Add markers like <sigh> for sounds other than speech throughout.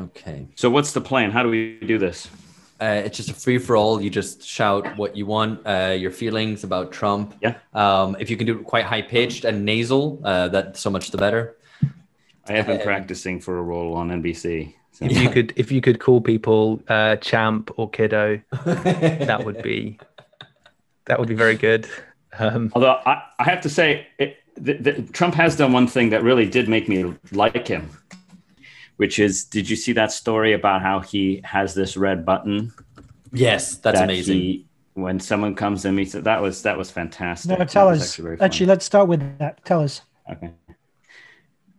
Okay. So what's the plan? How do we do this? Uh, it's just a free for all. You just shout what you want, uh, your feelings about Trump. Yeah. Um, if you can do it quite high pitched and nasal, uh, that so much the better. I have been Um, practicing for a role on NBC. So. If you could, if you could call people uh, champ or kiddo, <laughs> that would be that would be very good. Um, Although I, I have to say, it, the, the, Trump has done one thing that really did make me like him, which is, did you see that story about how he has this red button? Yes, that's that amazing. He, when someone comes and meets it, that was that was fantastic. No, tell was us. very Actually, let's start with that. Tell us. Okay.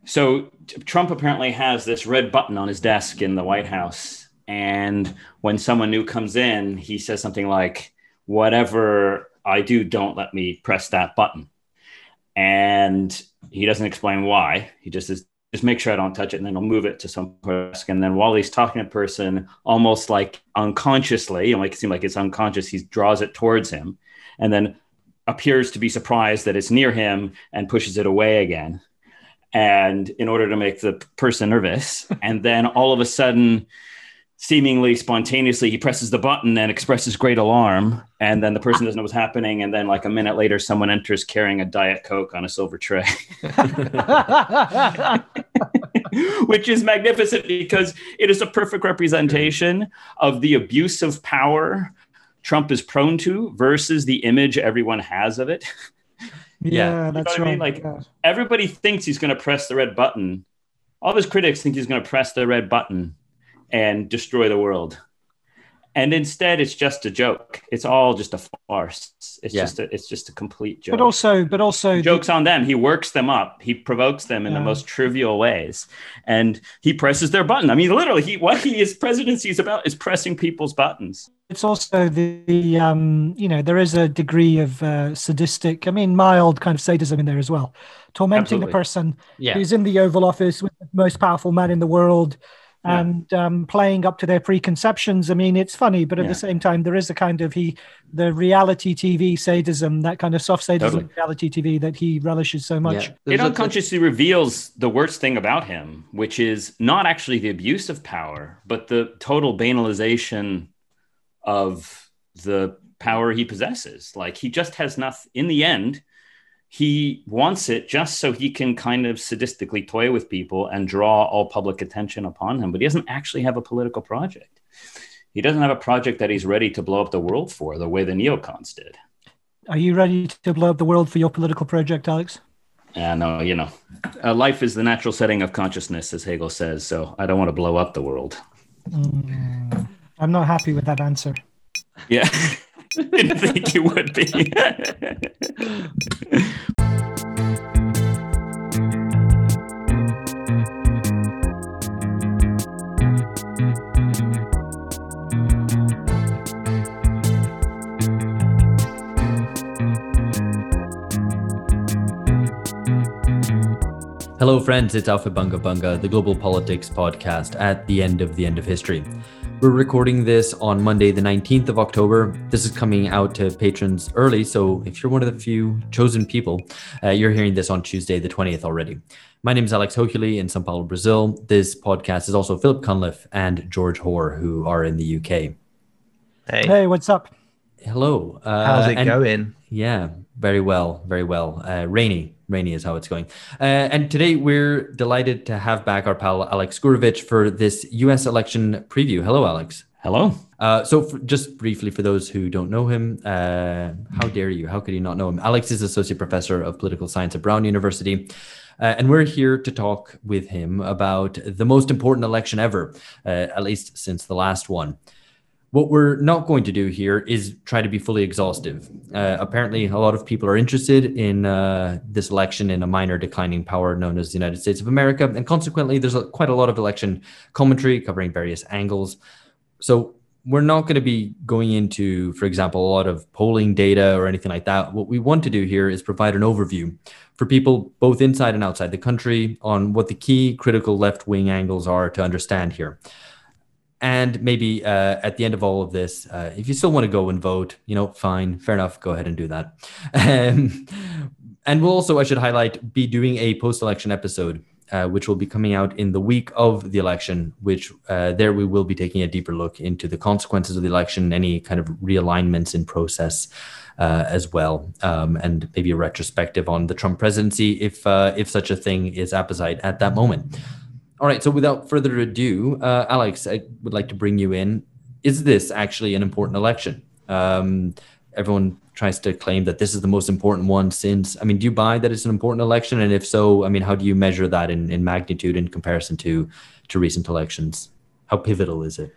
So t- Trump apparently has this red button on his desk in the White House. And when someone new comes in, he says something like, Whatever I do, don't let me press that button. And he doesn't explain why. He just says, just make sure I don't touch it, and then he'll move it to some desk. And then while he's talking to person, almost like unconsciously, you know, make it seem like it's unconscious, he draws it towards him, and then appears to be surprised that it's near him and pushes it away again and in order to make the person nervous and then all of a sudden seemingly spontaneously he presses the button and expresses great alarm and then the person doesn't know what's happening and then like a minute later someone enters carrying a diet coke on a silver tray <laughs> which is magnificent because it is a perfect representation of the abuse of power Trump is prone to versus the image everyone has of it Yeah. Yeah, that's what I mean? right. Like- yeah. everybody thinks he's going to press the red button. All of his critics think he's going to press the red button and destroy the world. And instead, it's just a joke. It's all just a farce. It's Yeah. just a, it's just a complete joke. But also, but also, the- jokes on them. He works them up. He provokes them in the most trivial ways, and he presses their button. I mean, literally, he what he his presidency is about is pressing people's buttons. it's also the, the um, you know, there is a degree of uh, sadistic, I mean, mild kind of sadism in there as well. Tormenting Absolutely. the person yeah. who's in the Oval Office with the most powerful man in the world Yeah. and um, playing up to their preconceptions. I mean, it's funny, but at Yeah. the same time, there is a kind of he, the reality TV sadism, that kind of soft sadism Totally. reality TV that he relishes so much. Yeah. It There's a- unconsciously reveals the worst thing about him, which is not actually the abuse of power, but the total banalization of the power he possesses. Like he just has nothing. In the end, he wants it just so he can kind of sadistically toy with people and draw all public attention upon him. But he doesn't actually have a political project. He doesn't have a project that he's ready to blow up the world for the way the neocons did. Are you ready to blow up the world for your political project, Alex? Yeah, no, you know, uh, life is the natural setting of consciousness, as Hegel says. So I don't want to blow up the world. Mm, I'm not happy with that answer. Yeah, <laughs> didn't think you would be. Hello, friends. It's Aufhebunga Bunga, the global politics podcast at the end of the end of history. We're recording this on Monday, the 19th of October. This is coming out to patrons early, so if you're one of the few chosen people, uh, you're hearing this on Tuesday, the 20th already. My name is Alex Hochuli in Sao Paulo, Brazil. This podcast is also Philip Cunliffe and George Hoare, who are in the UK. hey, Hey, what's up? Hello. Uh, how's it and- going? Yeah, very well, very well. Uh, rainy, rainy is how it's going. Uh, and today we're delighted to have back our pal Alex Gourevitch for this U.S. election preview. Hello, Alex. Hello. Uh, so, for, just briefly, for those who don't know him, uh, how dare you? How could you not know him? Alex is associate professor of political science at Brown University. Uh, and we're here to talk with him about the most important election ever, uh, at least since the last one. What we're not going to do here is try to be fully exhaustive. Uh, apparently, a lot of people are interested in uh, this election in a minor declining power known as the United States of America. And consequently, there's a, quite a lot of election commentary covering various angles. So, we're not going to be going into, for example, a lot of polling data or anything like that. What we want to do here is provide an overview for people both inside and outside the country on what the key critical left wing angles are to understand here. And maybe uh, at the end of all of this, uh, if you still want to go and vote, you know, fine, fair enough, go ahead and do that. <laughs> Um, and we'll also, I should highlight, be doing a post election episode uh, which will be coming out in the week of the election. Which uh, there we will be taking a deeper look into the consequences of the election, any kind of realignments in process. Uh, as well, um, and maybe a retrospective on the Trump presidency, if uh, if such a thing is apposite at that moment. All right. So without further ado, uh, Alex, I would like to bring you in. Is this actually an important election? Um, everyone tries to claim that this is the most important one since. I mean, do you buy that it's an important election? And if so, I mean, how do you measure that in, in magnitude in comparison to to recent elections? How pivotal is it?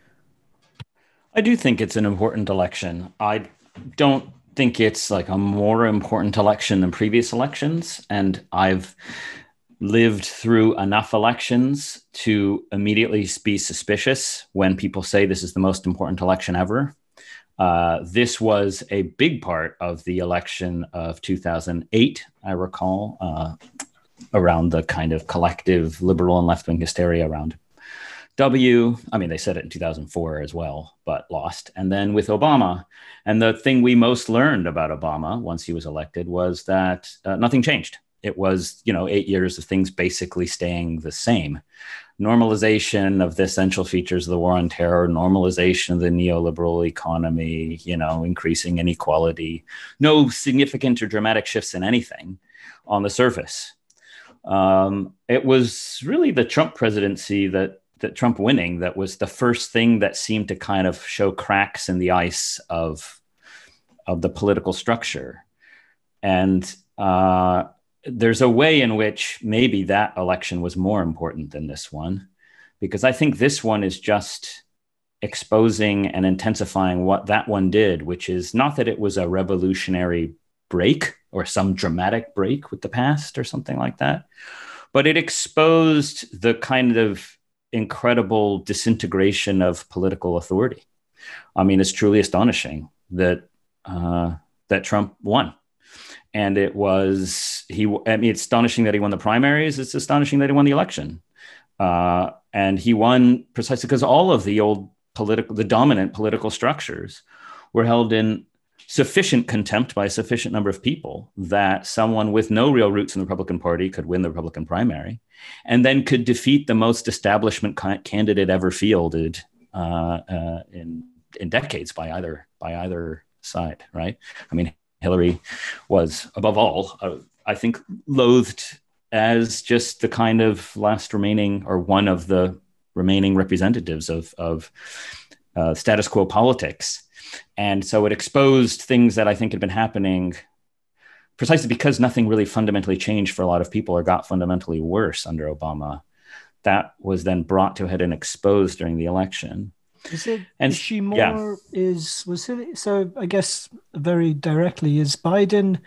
I do think it's an important election. I don't think it's like a more important election than previous elections, and I've lived through enough elections to immediately be suspicious when people say this is the most important election ever. Uh, this was a big part of the election of 2008, I recall, uh, around the kind of collective liberal and left wing hysteria around W. I mean, they said it in 2004 as well, but lost. And then with Obama. And the thing we most learned about Obama once he was elected was that uh, nothing changed it was you know eight years of things basically staying the same. Normalization of the essential features of the war on terror normalization of the neoliberal economy you know increasing inequality no significant or dramatic shifts in anything on the surface. Um, it was really the trump presidency that that trump winning that was the first thing that seemed to kind of show cracks in the ice of of the political structure. And uh, there's a way in which maybe that election was more important than this one, because I think this one is just exposing and intensifying what that one did, which is not that it was a revolutionary break or some dramatic break with the past or something like that, but it exposed the kind of incredible disintegration of political authority. I mean, it's truly astonishing that uh, that Trump won and it was he. I mean, it's astonishing that he won the primaries. It's astonishing that he won the election, uh, and he won precisely because all of the old political, the dominant political structures, were held in sufficient contempt by a sufficient number of people that someone with no real roots in the Republican Party could win the Republican primary, and then could defeat the most establishment candidate ever fielded uh, uh, in in decades by either by either side. Right? I mean, Hillary was, above all, uh, I think, loathed as just the kind of last remaining or one of the remaining representatives of, of uh, status quo politics. And so it exposed things that I think had been happening precisely because nothing really fundamentally changed for a lot of people or got fundamentally worse under Obama. That was then brought to head and exposed during the election. Is it? And is she more? Yeah. Is was it? So I guess very directly is Biden.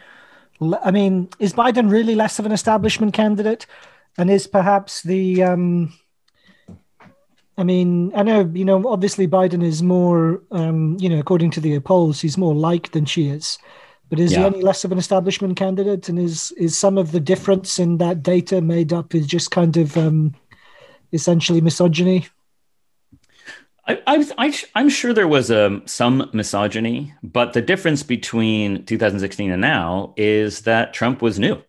I mean, is Biden really less of an establishment candidate, and is perhaps the? Um, I mean, I know you know. Obviously, Biden is more. Um, you know, according to the polls, he's more liked than she is. But is yeah. he any less of an establishment candidate? And is is some of the difference in that data made up is just kind of um, essentially misogyny? I, I, am sure there was um, some misogyny, but the difference between 2016 and now is that Trump was new.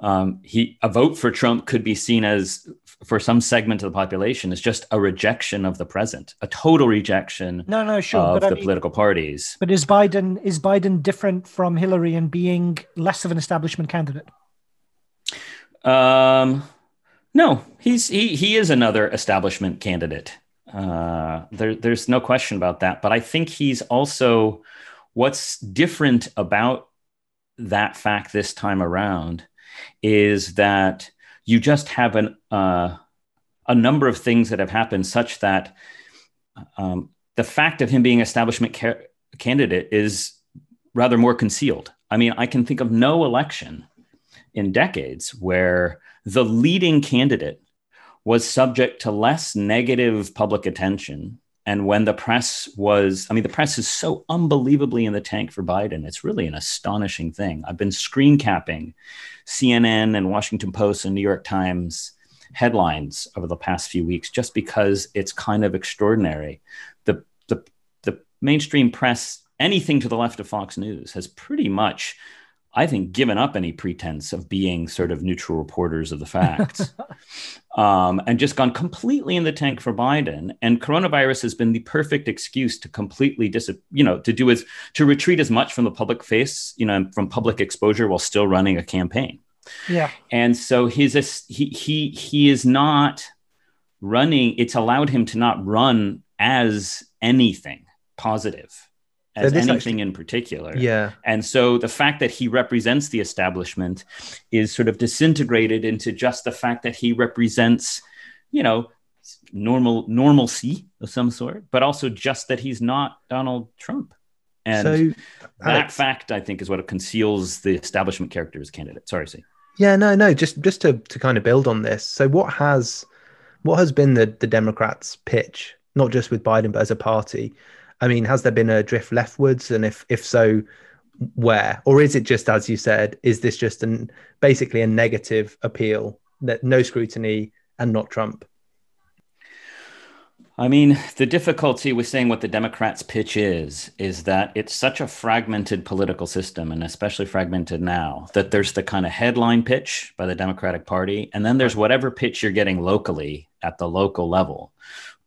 Um, he a vote for Trump could be seen as for some segment of the population as just a rejection of the present, a total rejection. No, no, sure, of the I mean, political parties. But is Biden is Biden different from Hillary in being less of an establishment candidate? Um, no, he's he he is another establishment candidate. Uh, there, there's no question about that. But I think he's also what's different about that fact this time around is that you just have an, uh, a number of things that have happened such that um, the fact of him being establishment ca- candidate is rather more concealed. I mean, I can think of no election in decades where the leading candidate was subject to less negative public attention. And when the press was, I mean, the press is so unbelievably in the tank for Biden. It's really an astonishing thing. I've been screen capping CNN and Washington Post and New York Times headlines over the past few weeks just because it's kind of extraordinary. The, the, the mainstream press, anything to the left of Fox News, has pretty much I think, given up any pretense of being sort of neutral reporters of the facts <laughs> um, and just gone completely in the tank for Biden. And coronavirus has been the perfect excuse to completely dis, you know, to do as to retreat as much from the public face, you know, from public exposure while still running a campaign. Yeah. And so he's a, he he he is not running. It's allowed him to not run as anything positive as anything actually, in particular. Yeah. And so the fact that he represents the establishment is sort of disintegrated into just the fact that he represents, you know, normal normalcy of some sort, but also just that he's not Donald Trump. And so, that Alex, fact, I think, is what conceals the establishment character as candidate. Sorry, see. Yeah, no, no. Just just to to kind of build on this. So, what has what has been the the Democrats' pitch, not just with Biden, but as a party? I mean, has there been a drift leftwards? And if if so, where? Or is it just as you said? Is this just an basically a negative appeal that no scrutiny and not Trump? I mean, the difficulty with saying what the Democrats' pitch is, is that it's such a fragmented political system, and especially fragmented now, that there's the kind of headline pitch by the Democratic Party, and then there's whatever pitch you're getting locally at the local level,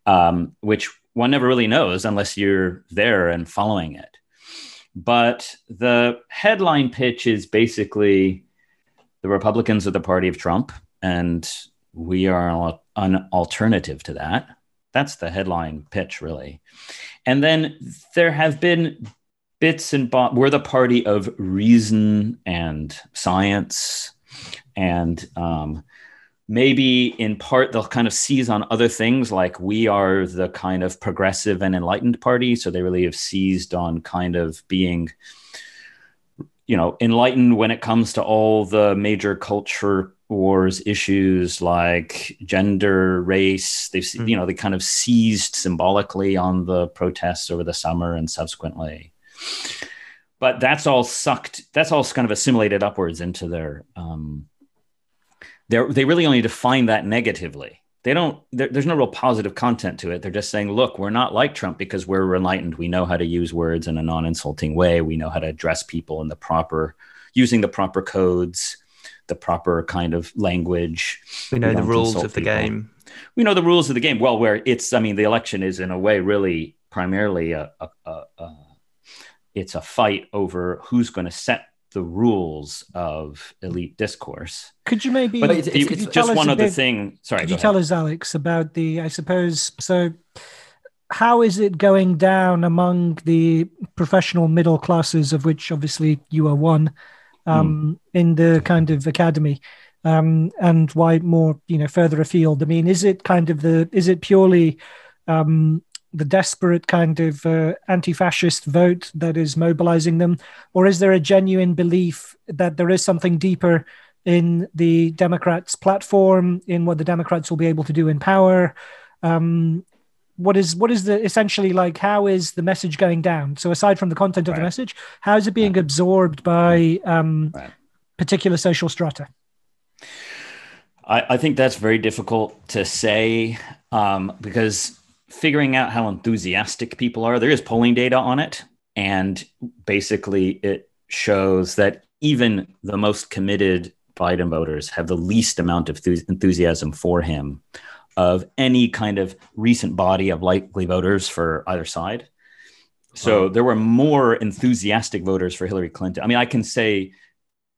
um, which one never really knows unless you're there and following it. But the headline pitch is basically the Republicans are the party of Trump, and we are an alternative to that. That's the headline pitch, really. And then there have been bits and bobs. We're the party of reason and science and um, maybe in part they'll kind of seize on other things like we are the kind of progressive and enlightened party so they really have seized on kind of being you know enlightened when it comes to all the major culture wars issues like gender race they've mm-hmm. you know they kind of seized symbolically on the protests over the summer and subsequently but that's all sucked that's all kind of assimilated upwards into their um, they they really only define that negatively. They don't. There's no real positive content to it. They're just saying, look, we're not like Trump because we're enlightened. We know how to use words in a non-insulting way. We know how to address people in the proper, using the proper codes, the proper kind of language. We know we the rules of the people. game. We know the rules of the game. Well, where it's, I mean, the election is in a way really primarily a, a, a, a it's a fight over who's going to set the rules of elite discourse. Could you maybe? But it's, it's, just one other bit, thing. Sorry. Could you ahead. tell us, Alex, about the? I suppose so. How is it going down among the professional middle classes, of which obviously you are one, um, mm. in the kind of academy? Um, and why more, you know, further afield? I mean, is it kind of the? Is it purely um, the desperate kind of uh, anti-fascist vote that is mobilizing them, or is there a genuine belief that there is something deeper in the Democrats' platform, in what the Democrats will be able to do in power? Um, what is what is the essentially like? How is the message going down? So aside from the content of right. the message, how is it being absorbed by um, right. particular social strata? I, I, think that's very difficult to say um, because figuring out how enthusiastic people are. There is polling data on it. And basically, it shows that even the most committed Biden voters have the least amount of enthusiasm for him of any kind of recent body of likely voters for either side. So there were more enthusiastic voters for Hillary Clinton. I mean, I can say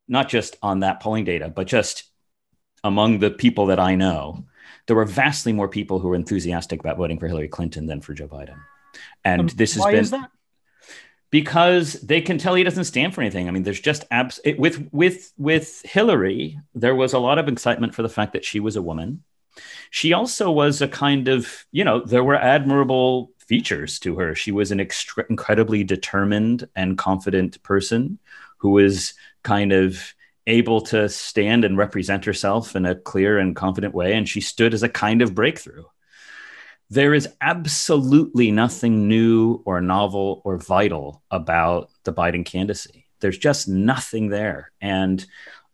not just on that polling data, but just among the people that I know, there were vastly more people who were enthusiastic about voting for Hillary Clinton than for Joe Biden. And um, this has been because they can tell he doesn't stand for anything. I mean, there's just abs it, with with with Hillary, there was a lot of excitement for the fact that she was a woman. She also was a kind of, you know, there were admirable features to her. She was an extra- incredibly determined and confident person who was kind of able to stand and represent herself in a clear and confident way. And she stood as a kind of breakthrough. There is absolutely nothing new or novel or vital about the Biden candidacy. There's just nothing there. And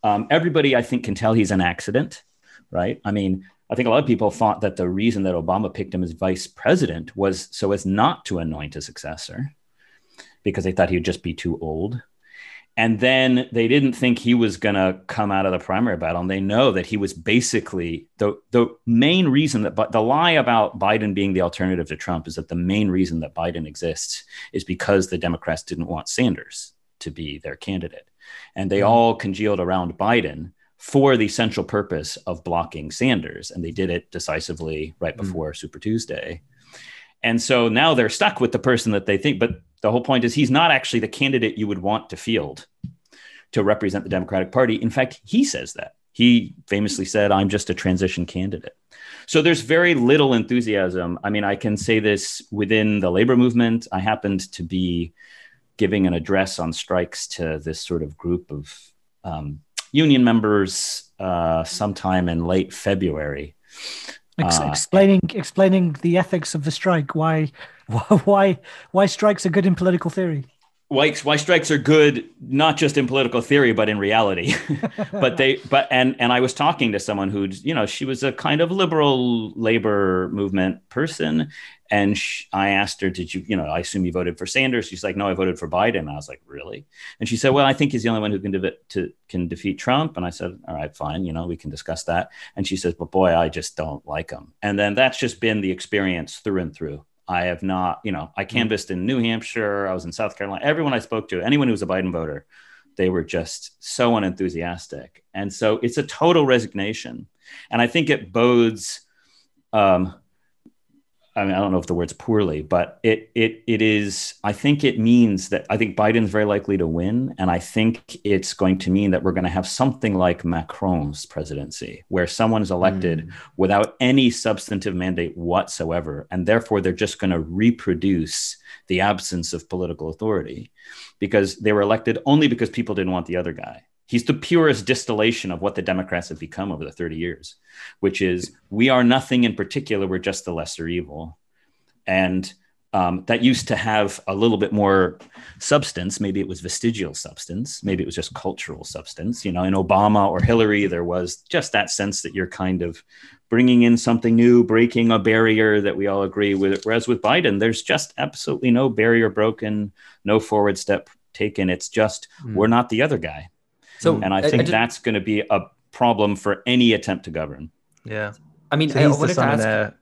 um, everybody, I think, can tell he's an accident, right? I mean, I think a lot of people thought that the reason that Obama picked him as vice president was so as not to anoint a successor because they thought he would just be too old and then they didn't think he was going to come out of the primary battle. And they know that he was basically the, the main reason that but the lie about Biden being the alternative to Trump is that the main reason that Biden exists is because the Democrats didn't want Sanders to be their candidate. And they mm-hmm. all congealed around Biden for the central purpose of blocking Sanders. And they did it decisively right mm-hmm. before mm-hmm. Super Tuesday. And so now they're stuck with the person that they think, but the whole point is he's not actually the candidate you would want to field to represent the Democratic Party. In fact, he says that. He famously said, I'm just a transition candidate. So there's very little enthusiasm. I mean, I can say this within the labor movement. I happened to be giving an address on strikes to this sort of group of um, union members uh, sometime in late February. Ex- uh, explaining explaining the ethics of the strike. Why <laughs> why why strikes are good in political theory? Why, why strikes are good not just in political theory but in reality <laughs> but they but and and i was talking to someone who you know she was a kind of liberal labor movement person and she, I asked her, "Did you, you know, I assume you voted for Sanders?" She's like, "No, I voted for Biden." I was like, "Really?" And she said, "Well, I think he's the only one who can de- to, can defeat Trump." And I said, "All right, fine. You know, we can discuss that." And she says, "But boy, I just don't like him." And then that's just been the experience through and through. I have not, you know, I mm-hmm. canvassed in New Hampshire. I was in South Carolina. Everyone I spoke to, anyone who was a Biden voter, they were just so unenthusiastic. And so it's a total resignation. And I think it bodes. Um, I mean, I don't know if the word's poorly, but it it it is. I think it means that I think Biden's very likely to win, and I think it's going to mean that we're going to have something like Macron's presidency, where someone is elected mm. without any substantive mandate whatsoever, and therefore they're just going to reproduce the absence of political authority, because they were elected only because people didn't want the other guy. He's the purest distillation of what the Democrats have become over the 30 years, which is we are nothing in particular, we're just the lesser evil. And um, that used to have a little bit more substance. Maybe it was vestigial substance. Maybe it was just cultural substance. You know, in Obama or Hillary, there was just that sense that you're kind of bringing in something new, breaking a barrier that we all agree with. Whereas with Biden, there's just absolutely no barrier broken, no forward step taken. It's just mm. we're not the other guy. So, and I think I, I just, that's going to be a problem for any attempt to govern. Yeah, I mean, so he's the son ask...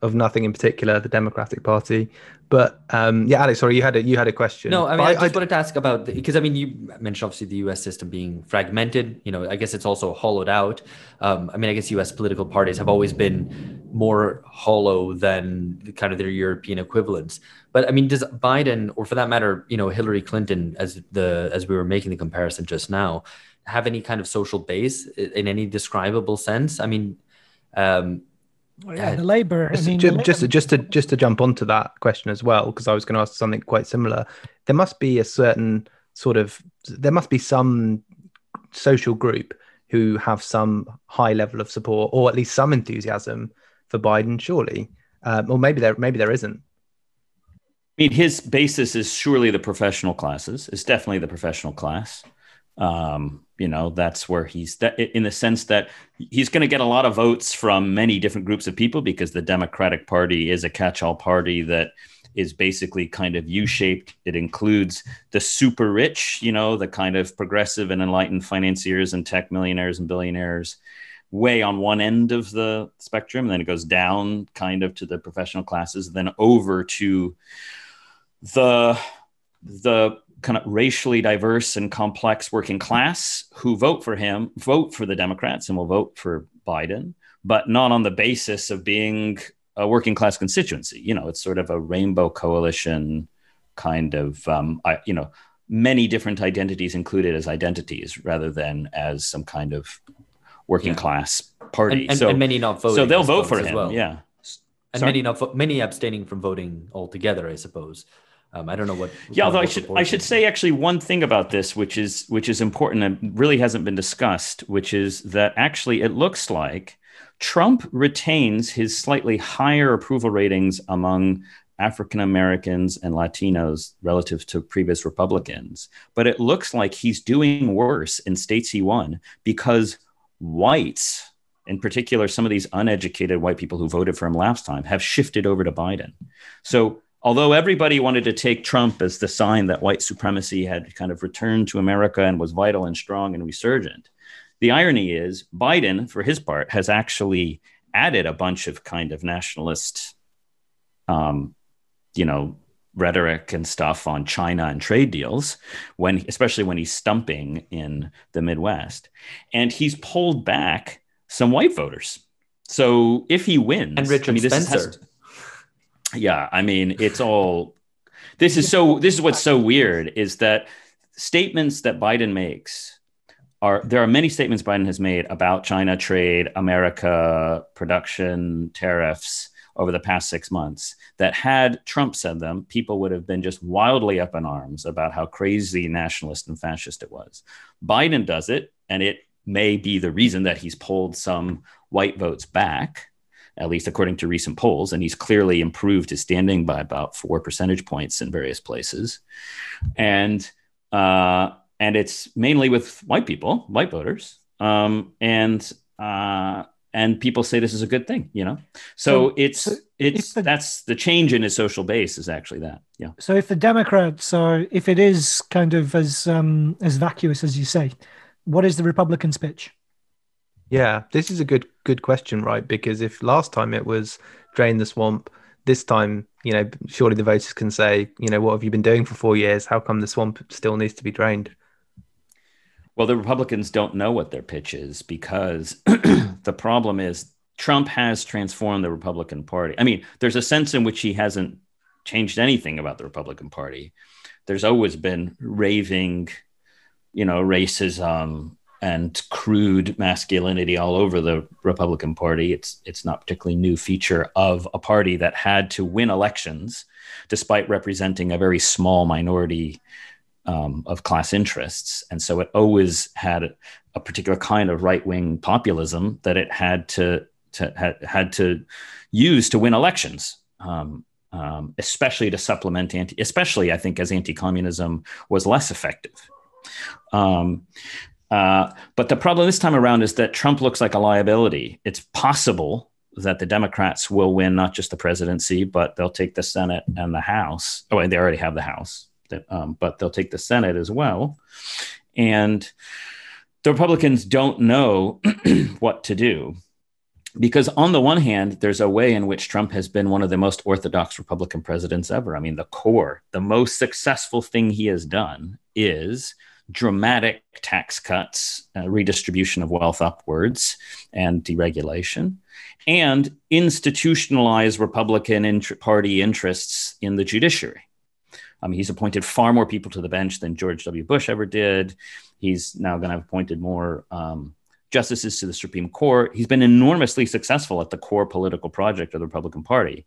of nothing in particular, the Democratic Party. But um, yeah, Alex, sorry, you had a you had a question. No, I mean, I just wanted to ask about because I mean, you mentioned obviously the U.S. system being fragmented. You know, I guess it's also hollowed out. Um, I mean, I guess U.S. political parties have always been more hollow than kind of their European equivalents. But I mean, does Biden, or for that matter, you know, Hillary Clinton, as the as we were making the comparison just now, have any kind of social base in any describable sense? I mean, um, well, yeah, the labor. Just, I mean, just, the just, just to just to jump onto that question as well, because I was going to ask something quite similar. There must be a certain sort of there must be some social group who have some high level of support or at least some enthusiasm for Biden, surely, um, or maybe there maybe there isn't. I mean, his basis is surely the professional classes. It's definitely the professional class. Um, you know, that's where he's that in the sense that he's going to get a lot of votes from many different groups of people because the Democratic Party is a catch-all party that is basically kind of U-shaped. It includes the super rich, you know, the kind of progressive and enlightened financiers and tech millionaires and billionaires way on one end of the spectrum and then it goes down kind of to the professional classes then over to the the kind of racially diverse and complex working class who vote for him vote for the Democrats and will vote for Biden, but not on the basis of being a working class constituency. You know, it's sort of a rainbow coalition kind of, um, I, you know, many different identities included as identities rather than as some kind of working yeah. class party. And, and, so, and many not voting. So they'll vote for him. Well. Yeah. And Sorry? many not many abstaining from voting altogether, I suppose. Um, I don't know what. Yeah, although I should I should say actually one thing about this, which is which is important and really hasn't been discussed, which is that actually it looks like Trump retains his slightly higher approval ratings among African Americans and Latinos relative to previous Republicans, but it looks like he's doing worse in states he won because whites, in particular, some of these uneducated white people who voted for him last time, have shifted over to Biden. So although everybody wanted to take Trump as the sign that white supremacy had kind of returned to America and was vital and strong and resurgent, the irony is Biden, for his part, has actually added a bunch of kind of nationalist, um, you know, rhetoric and stuff on China and trade deals when especially when he's stumping in the Midwest and he's pulled back some white voters. So if he wins and Richard I mean, Spencer. Yeah, I mean it's all this is so this is what's so weird is that statements that Biden makes are there are many statements Biden has made about China trade, America production, tariffs over the past six months that had Trump said them, people would have been just wildly up in arms about how crazy nationalist and fascist it was. Biden does it, and it may be the reason that he's pulled some white votes back, at least according to recent polls, and he's clearly improved his standing by about four percentage points in various places. And uh, and it's mainly with white people, white voters, um, and uh, and people say this is a good thing you know? So, so it's so it's the, that's the change in his social base is actually that yeah. So if the democrats are if it is kind of as um as vacuous as you say what is the republicans pitch yeah this is a good good question right because if last time it was drain the swamp this time you know surely the voters can say you know what have you been doing for four years how come the swamp still needs to be drained well, the Republicans don't know what their pitch is because <clears throat> the problem is Trump has transformed the Republican Party. I mean, there's a sense in which he hasn't changed anything about the Republican Party. There's always been raving, you know, racism and crude masculinity all over the Republican Party. It's it's not particularly new feature of a party that had to win elections despite representing a very small minority um, of class interests. And so it always had a particular kind of right wing populism that it had to, to had, had to use to win elections. Um, um, especially to supplement anti, especially I think as anti-communism was less effective. Um, uh, but the problem this time around is that Trump looks like a liability. It's possible that the Democrats will win not just the presidency, but they'll take the Senate and the House. Oh, and they already have the House that, um, but they'll take the Senate as well. And the Republicans don't know <clears throat> what to do. Because on the one hand, there's a way in which Trump has been one of the most orthodox Republican presidents ever. I mean, the core, the most successful thing he has done is dramatic tax cuts, uh, redistribution of wealth upwards, and deregulation, and institutionalize Republican int- Party interests in the judiciary. Um, he's appointed far more people to the bench than George W. Bush ever did. He's now going to have appointed more um, justices to the Supreme Court. He's been enormously successful at the core political project of the Republican Party,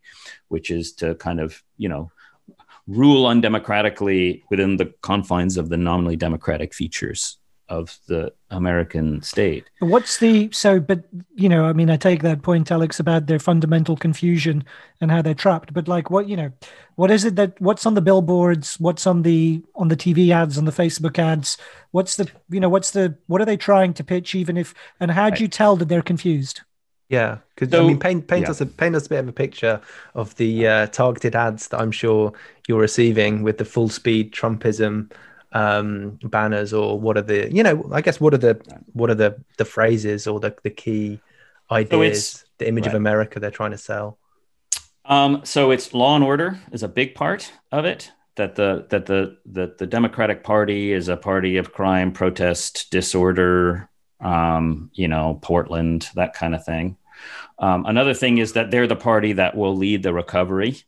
which is to kind of, you know, rule undemocratically within the confines of the nominally democratic features of the American state. What's the so? But you know, I mean, I take that point, Alex, about their fundamental confusion and how they're trapped. But like, what you know, what is it that what's on the billboards? What's on the on the TV ads, on the Facebook ads? What's the you know, what's the what are they trying to pitch? Even if and how do you tell that they're confused? Yeah, because so, I mean, paint paint yeah. us a paint us a bit of a picture of the uh, targeted ads that I'm sure you're receiving with the full speed Trumpism um, banners or what are the you know I guess what are the what are the the phrases or the the key ideas so the image right. of America they're trying to sell. Um, so it's law and order is a big part of it. That the that the that the Democratic Party is a party of crime, protest, disorder. Um, you know, Portland, that kind of thing. Um, another thing is that they're the party that will lead the recovery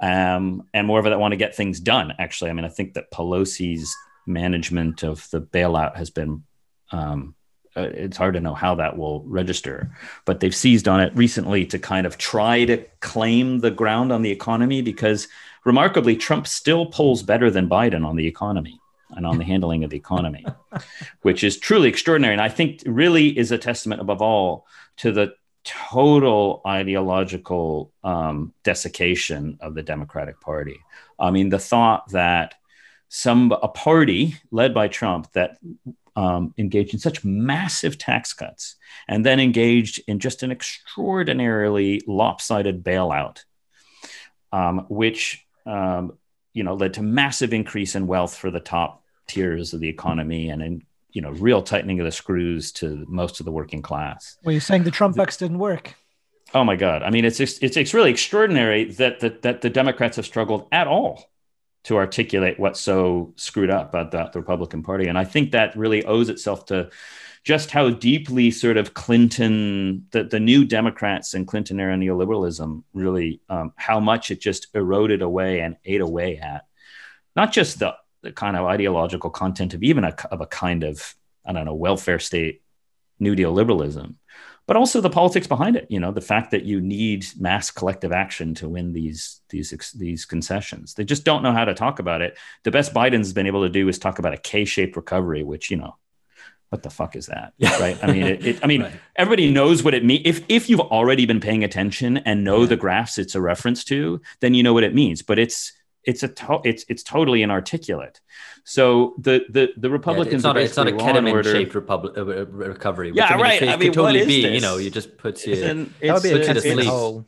um, and more of that want to get things done. Actually, I mean, I think that Pelosi's management of the bailout has been. Um, uh, it's hard to know how that will register, but they've seized on it recently to kind of try to claim the ground on the economy because remarkably, Trump still polls better than Biden on the economy and on the <laughs> handling of the economy, which is truly extraordinary. And I think really is a testament above all to the total ideological um, desiccation of the Democratic Party. I mean, the thought that some a party led by Trump that um, engaged in such massive tax cuts and then engaged in just an extraordinarily lopsided bailout, um, which um, you know led to massive increase in wealth for the top tiers of the economy and in you know real tightening of the screws to most of the working class. Well, you're saying the Trump bucks didn't work. Oh my God! I mean, it's it's it's really extraordinary that that that the Democrats have struggled at all to articulate what's so screwed up about the Republican Party, and I think that really owes itself to just how deeply sort of Clinton, the, the new Democrats and Clinton era neoliberalism really, um, how much it just eroded away and ate away at not just the, the kind of ideological content of even a, of a kind of, I don't know, welfare state New Deal liberalism, but also the politics behind it. You know, the fact that you need mass collective action to win these these these concessions. They just don't know how to talk about it. The best Biden's been able to do is talk about a K-shaped recovery, which you know what the fuck is that? Right. I mean, it, it I mean, right. everybody knows what it means. If, if you've already been paying attention and know yeah. the graphs it's a reference to, then you know what it means, but it's, it's a to- it's it's totally inarticulate. So the the the Republicans yeah, it's not a, it's not a ketamine shaped republic uh, recovery. Yeah, right. I mean, totally be this? you know you just put you. That would be a ketamine hole.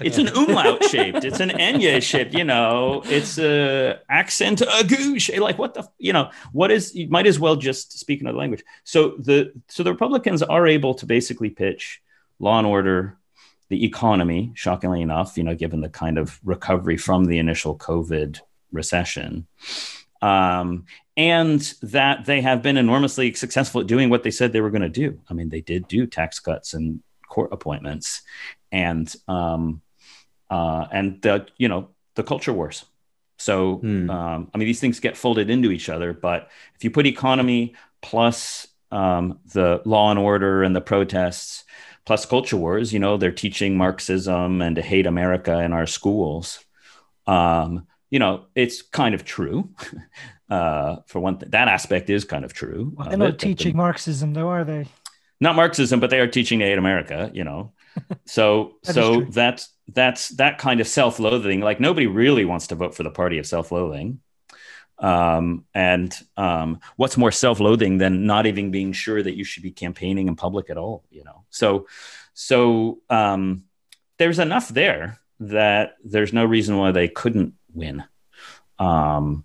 It's an umlaut shaped. It's an Enya shaped. You know, it's a accent aigu shape. Like what the you know what is? You might as well just speak another language. So the so the Republicans are able to basically pitch law and order, the economy. Shockingly enough, you know, given the kind of recovery from the initial COVID recession. Um, and that they have been enormously successful at doing what they said they were going to do. I mean, they did do tax cuts and court appointments, and um, uh, and the you know the culture wars. So hmm. um, I mean, these things get folded into each other. But if you put economy plus um, the law and order and the protests plus culture wars, you know, they're teaching Marxism and to hate America in our schools. Um, you know, it's kind of true. <laughs> uh, for one thing, that aspect is kind of true. Well, they're not teaching the, Marxism, though, are they? Not Marxism, but they are teaching to hate America. You know, <laughs> so that so that's that's that kind of self-loathing like nobody really wants to vote for the party of self-loathing um, and um, what's more self-loathing than not even being sure that you should be campaigning in public at all you know? So so um, there's enough there that there's no reason why they couldn't win. Um,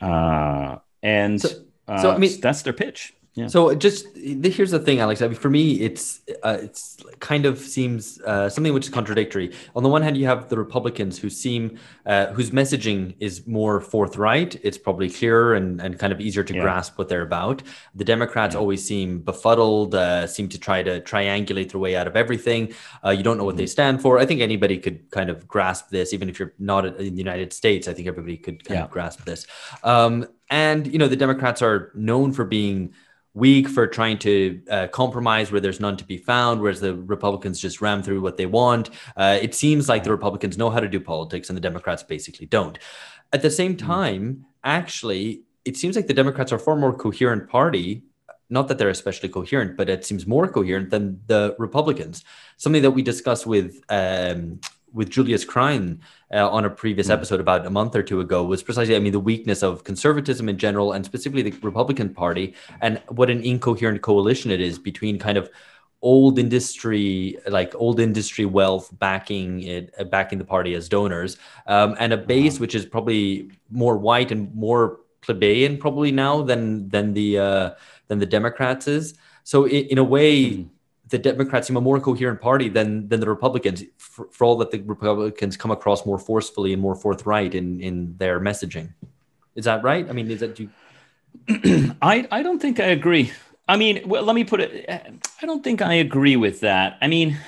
uh, and so, so uh, I mean that's their pitch yeah. So just here's the thing, Alex. I mean, for me, it's uh, it's kind of seems uh, something which is contradictory. On the one hand, you have the Republicans who seem uh, whose messaging is more forthright. It's probably clearer and, and kind of easier to yeah. grasp what they're about. The Democrats yeah. always seem befuddled, uh, seem to try to triangulate their way out of everything. Uh, you don't know what they mm-hmm. stand for. I think anybody could kind of grasp this, even if you're not in the United States. I think everybody could kind of grasp this. Um, and you know, the Democrats are known for being weak for trying to uh, compromise where there's none to be found, whereas the Republicans just ram through what they want. Uh, it seems like the Republicans know how to do politics and the Democrats basically don't. At the same hmm. time, actually, it seems like the Democrats are far more coherent party. Not that they're especially coherent, but it seems more coherent than the Republicans. Something that we discussed with um, with Julius Krein uh, on a previous mm. episode about a month or two ago was precisely, I mean, the weakness of conservatism in general, and specifically the Republican Party, and what an incoherent coalition it is between kind of old industry, like old industry wealth backing it, uh, backing the party as donors, um, and a base wow. which is probably more white and more plebeian probably now than than the uh, than the Democrats is. So in, in a way. Mm the Democrats seem a more coherent party than than the Republicans, for, for, all that the Republicans come across more forcefully and more forthright in in their messaging. Is that right? I mean, is that you? <clears throat> I I don't think I agree. I mean, well, let me put it. I don't think I agree with that. I mean,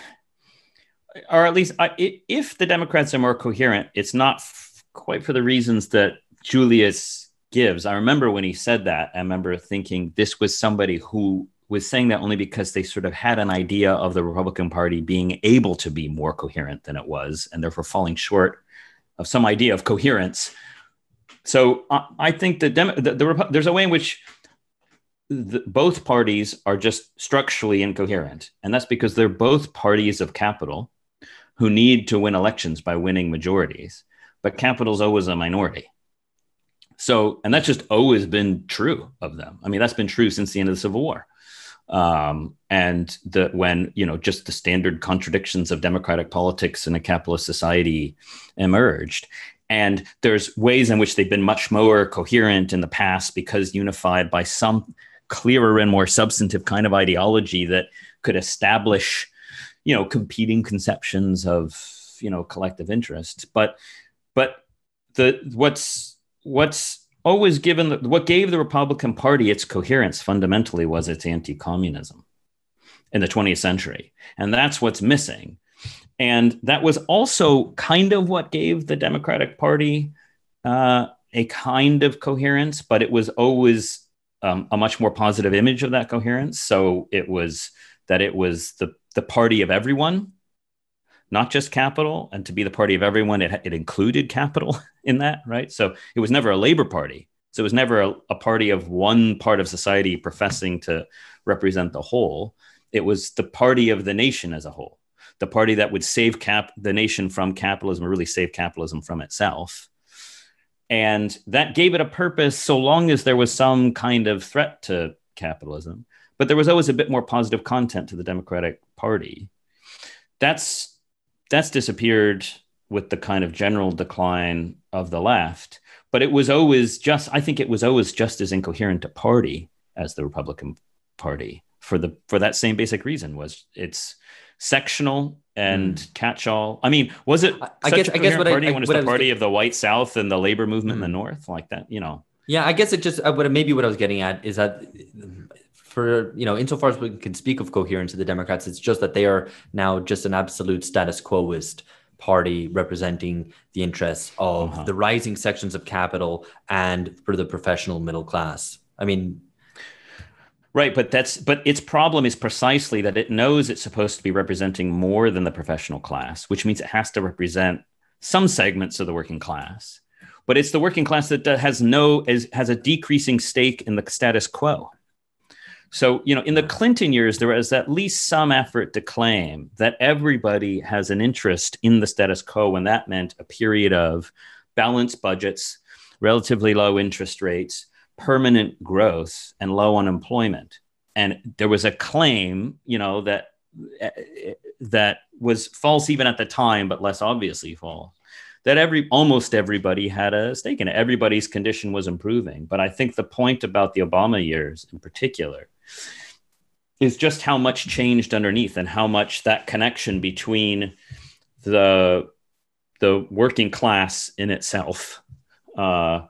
or at least I, if the Democrats are more coherent, it's not f- quite for the reasons that Julius gives. I remember when he said that. I remember thinking this was somebody who was saying that only because they sort of had an idea of the Republican Party being able to be more coherent than it was, and therefore falling short of some idea of coherence. So I, I think the, Dem- the, the there's a way in which the, both parties are just structurally incoherent, and that's because they're both parties of capital who need to win elections by winning majorities, but capital's always a minority. So, and that's just always been true of them. I mean, that's been true since the end of the Civil War um, and the when you know just the standard contradictions of democratic politics in a capitalist society emerged And there's ways in which they've been much more coherent in the past because unified by some clearer and more substantive kind of ideology that could establish, you know, competing conceptions of, you know, collective interest. But but the what's what's always given the, what gave the Republican Party its coherence fundamentally was its anti-communism in the 20th century. And that's what's missing. And that was also kind of what gave the Democratic Party uh, a kind of coherence, but it was always um, a much more positive image of that coherence. So it was that it was the, the party of everyone, not just capital. And to be the party of everyone, it, it included capital <laughs> in that, right? So it was never a labor party. So it was never a, a party of one part of society professing to represent the whole. It was the party of the nation as a whole the party that would save cap the nation from capitalism or really save capitalism from itself and that gave it a purpose so long as there was some kind of threat to capitalism but there was always a bit more positive content to the democratic party that's that's disappeared with the kind of general decline of the left but it was always just i think it was always just as incoherent a party as the republican party for the for that same basic reason was it's sectional and mm. catch-all. I mean, was it? I guess. I guess what party I, I, when it's the party of the white South and the labor movement mm. in the hmm. North, like that. You know. Yeah, I guess it just. Uh, what maybe what I was getting at is that for you know, insofar as we can speak of coherence of the Democrats, it's just that they are now just an absolute status quoist party representing the interests of uh-huh. the rising sections of capital and for the professional middle class. I mean, Right, but that's but its problem is precisely that it knows it's supposed to be representing more than the professional class, which means it has to represent some segments of the working class. But it's the working class that has no is, has a decreasing stake in the status quo. So, you know, in the Clinton years, there was at least some effort to claim that everybody has an interest in the status quo, and that meant a period of balanced budgets, relatively low interest rates, permanent growth and low unemployment. And there was a claim, you know, that eh, eh, that was false even at the time, but less obviously false. That every almost everybody had a stake in it. Everybody's condition was improving. But I think the point about the Obama years in particular is just how much changed underneath and how much that connection between the the working class in itself uh,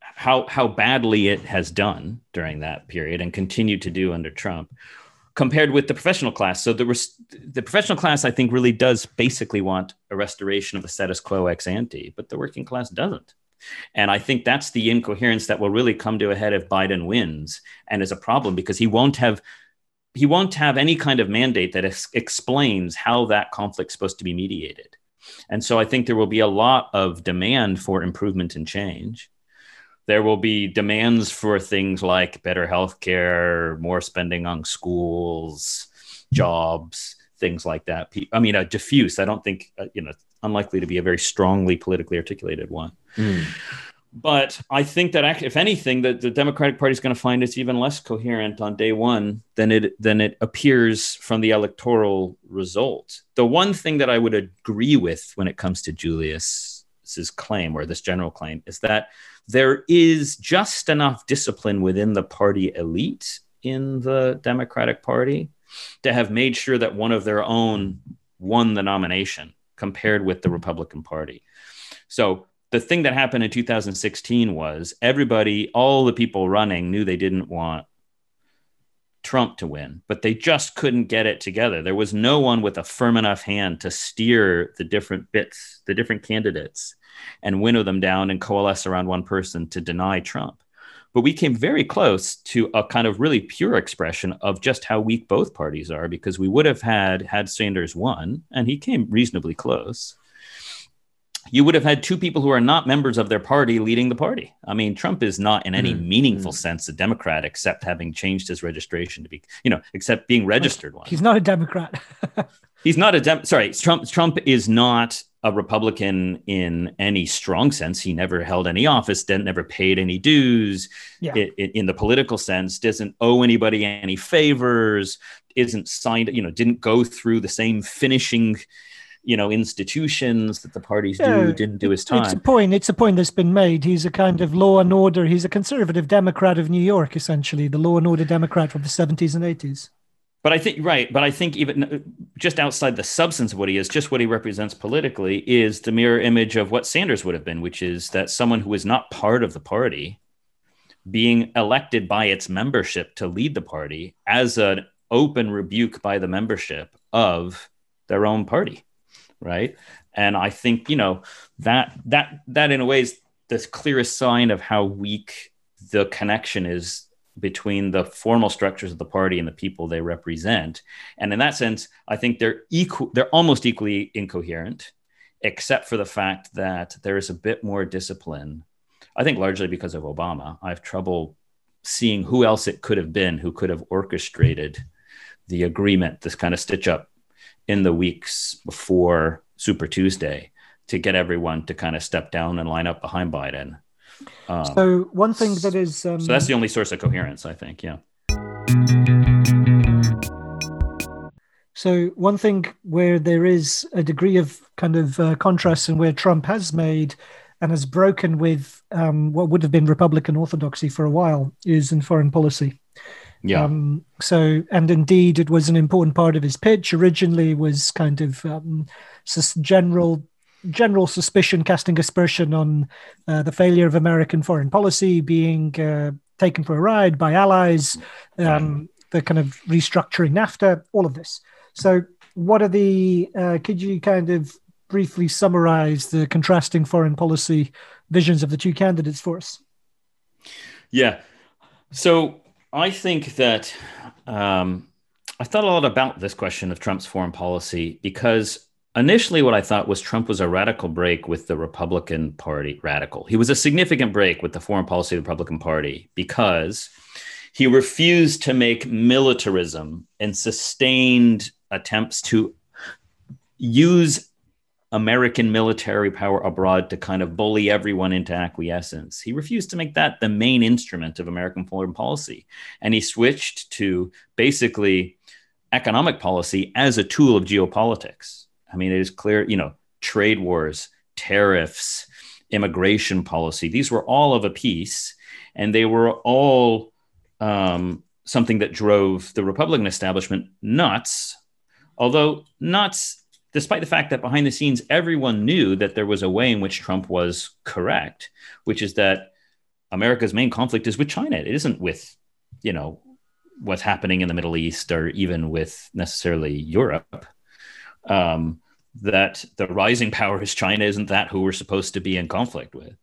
how how badly it has done during that period and continued to do under Trump compared with the professional class. So the the professional class, I think, really does basically want a restoration of the status quo ex ante, but the working class doesn't. And I think that's the incoherence that will really come to a head if Biden wins, and is a problem because he won't have he won't have any kind of mandate that ex- explains how that conflict's supposed to be mediated. And so I think there will be a lot of demand for improvement and change there will be demands for things like better health care, more spending on schools, jobs, things like that. I mean, a diffuse, I don't think, uh, you know, unlikely to be a very strongly politically articulated one. Mm. But I think that if anything, that the Democratic Party is going to find it's even less coherent on day one than it than it appears from the electoral result. The one thing that I would agree with when it comes to Julius's claim or this general claim is that there is just enough discipline within the party elite in the Democratic Party to have made sure that one of their own won the nomination compared with the Republican Party. So the thing that happened in 2016 was everybody, all the people running knew they didn't want Trump to win, but they just couldn't get it together. There was no one with a firm enough hand to steer the different bits, the different candidates and winnow them down and coalesce around one person to deny Trump. But we came very close to a kind of really pure expression of just how weak both parties are, because we would have had had Sanders won, and he came reasonably close. You would have had two people who are not members of their party leading the party. I mean, Trump is not in any mm-hmm. meaningful mm-hmm. sense a Democrat, except having changed his registration to be, you know, except being registered one. He's not a Democrat. <laughs> He's not a Dem. Sorry, Trump. Trump is not a Republican in any strong sense. He never held any office, didn't never paid any dues. Yeah. It, it, in the political sense, doesn't owe anybody any favors. Isn't signed, you know, didn't go through the same finishing, you know institutions that the parties yeah, do didn't do his time. It's a point. It's a point that's been made. He's a kind of law and order. He's a conservative Democrat of New York, essentially, the law and order Democrat from the seventies and eighties. But I think right. But I think even uh, just outside the substance of what he is, just what he represents politically is the mirror image of what Sanders would have been, which is that someone who is not part of the party being elected by its membership to lead the party as an open rebuke by the membership of their own party right? And I think you know that that that in a way is the clearest sign of how weak the connection is between the formal structures of the party and the people they represent. And in that sense, I think they're equal. They're almost equally incoherent, except for the fact that there is a bit more discipline. I think largely because of Obama. I have trouble seeing who else it could have been who could have orchestrated the agreement, this kind of stitch up in the weeks before Super Tuesday to get everyone to kind of step down and line up behind Biden. Um, so one thing that is um, so that's the only source of coherence, I think. Yeah. So one thing where there is a degree of kind of uh, contrast and where Trump has made and has broken with um, what would have been Republican orthodoxy for a while is in foreign policy. Yeah. Um, so, and indeed, it was an important part of his pitch. Originally, was kind of um, general general suspicion, casting aspersion on uh, the failure of American foreign policy, being uh, taken for a ride by allies, um, the kind of restructuring NAFTA, all of this. So, what are the? Uh, could you kind of briefly summarize the contrasting foreign policy visions of the two candidates for us? Yeah. So I think that um, I thought a lot about this question of Trump's foreign policy because initially what I thought was Trump was a radical break with the Republican Party. Radical. He was a significant break with the foreign policy of the Republican Party because he refused to make militarism and sustained attempts to use American military power abroad to kind of bully everyone into acquiescence. He refused to make that the main instrument of American foreign policy. And he switched to basically economic policy as a tool of geopolitics. I mean, it is clear, you know, trade wars, tariffs, immigration policy, these were all of a piece, and they were all um, something that drove the Republican establishment nuts. Although nuts despite the fact that behind the scenes, everyone knew that there was a way in which Trump was correct, which is that America's main conflict is with China. It isn't with, you know, what's happening in the Middle East or even with necessarily Europe. Um, that the rising power is China isn't that who we're supposed to be in conflict with.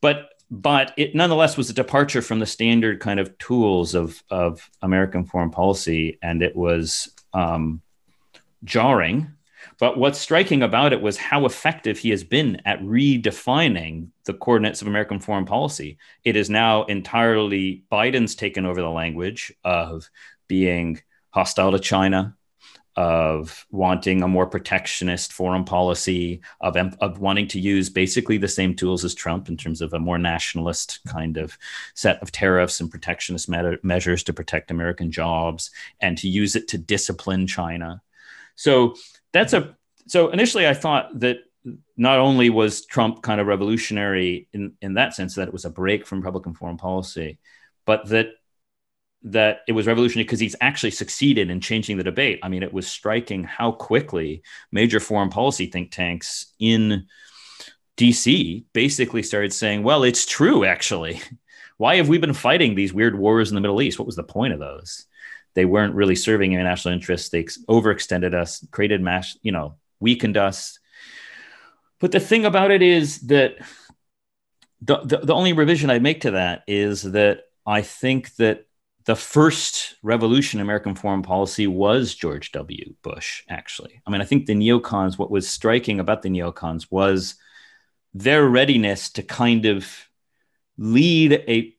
But but it nonetheless was a departure from the standard kind of tools of of American foreign policy, and it was um, jarring but what's striking about it was how effective he has been at redefining the coordinates of American foreign policy. It is now entirely Biden's taken over the language of being hostile to China, of wanting a more protectionist foreign policy, of, of wanting to use basically the same tools as Trump in terms of a more nationalist kind of set of tariffs and protectionist me- measures to protect American jobs, and to use it to discipline China. So that's a so initially I thought that not only was Trump kind of revolutionary in in that sense that it was a break from Republican foreign policy, but that that it was revolutionary because he's actually succeeded in changing the debate. I mean, it was striking how quickly major foreign policy think tanks in DC basically started saying, well, it's true, actually. <laughs> Why have we been fighting these weird wars in the Middle East? What was the point of those? They weren't really serving our national interests. They overextended us, created mass, you know, weakened us. But the thing about it is that the, the, the only revision I make to that is that I think that the first revolution in American foreign policy was George W. Bush, actually. I mean, I think the neocons, what was striking about the neocons was their readiness to kind of lead a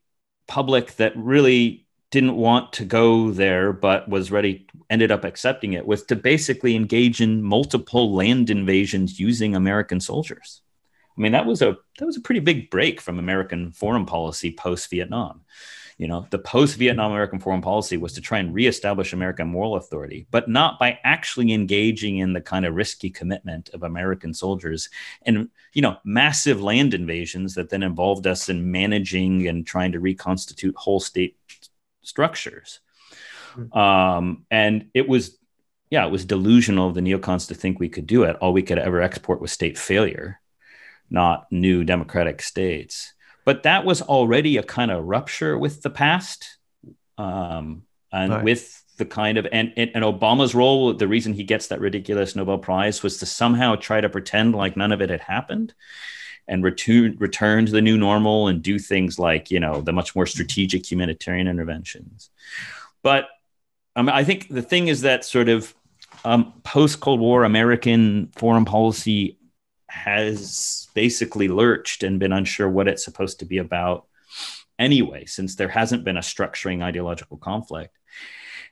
public that really didn't want to go there but was ready ended up accepting it was to basically engage in multiple land invasions using american soldiers. I mean that was a that was a pretty big break from american foreign policy post vietnam You know, the post Vietnam American foreign policy was to try and reestablish American moral authority, but not by actually engaging in the kind of risky commitment of American soldiers and, you know, massive land invasions that then involved us in managing and trying to reconstitute whole state structures. Mm-hmm. Um, and it was, yeah, it was delusional of the neocons to think we could do it. All we could ever export was state failure, not new democratic states. But that was already a kind of rupture with the past, um, and right. with the kind of and, and Obama's role. The reason he gets that ridiculous Nobel Prize was to somehow try to pretend like none of it had happened and return return to the new normal and do things like you know the much more strategic humanitarian interventions. But um, I think the thing is that sort of um, post Cold War American foreign policy has basically lurched and been unsure what it's supposed to be about anyway, since there hasn't been a structuring ideological conflict.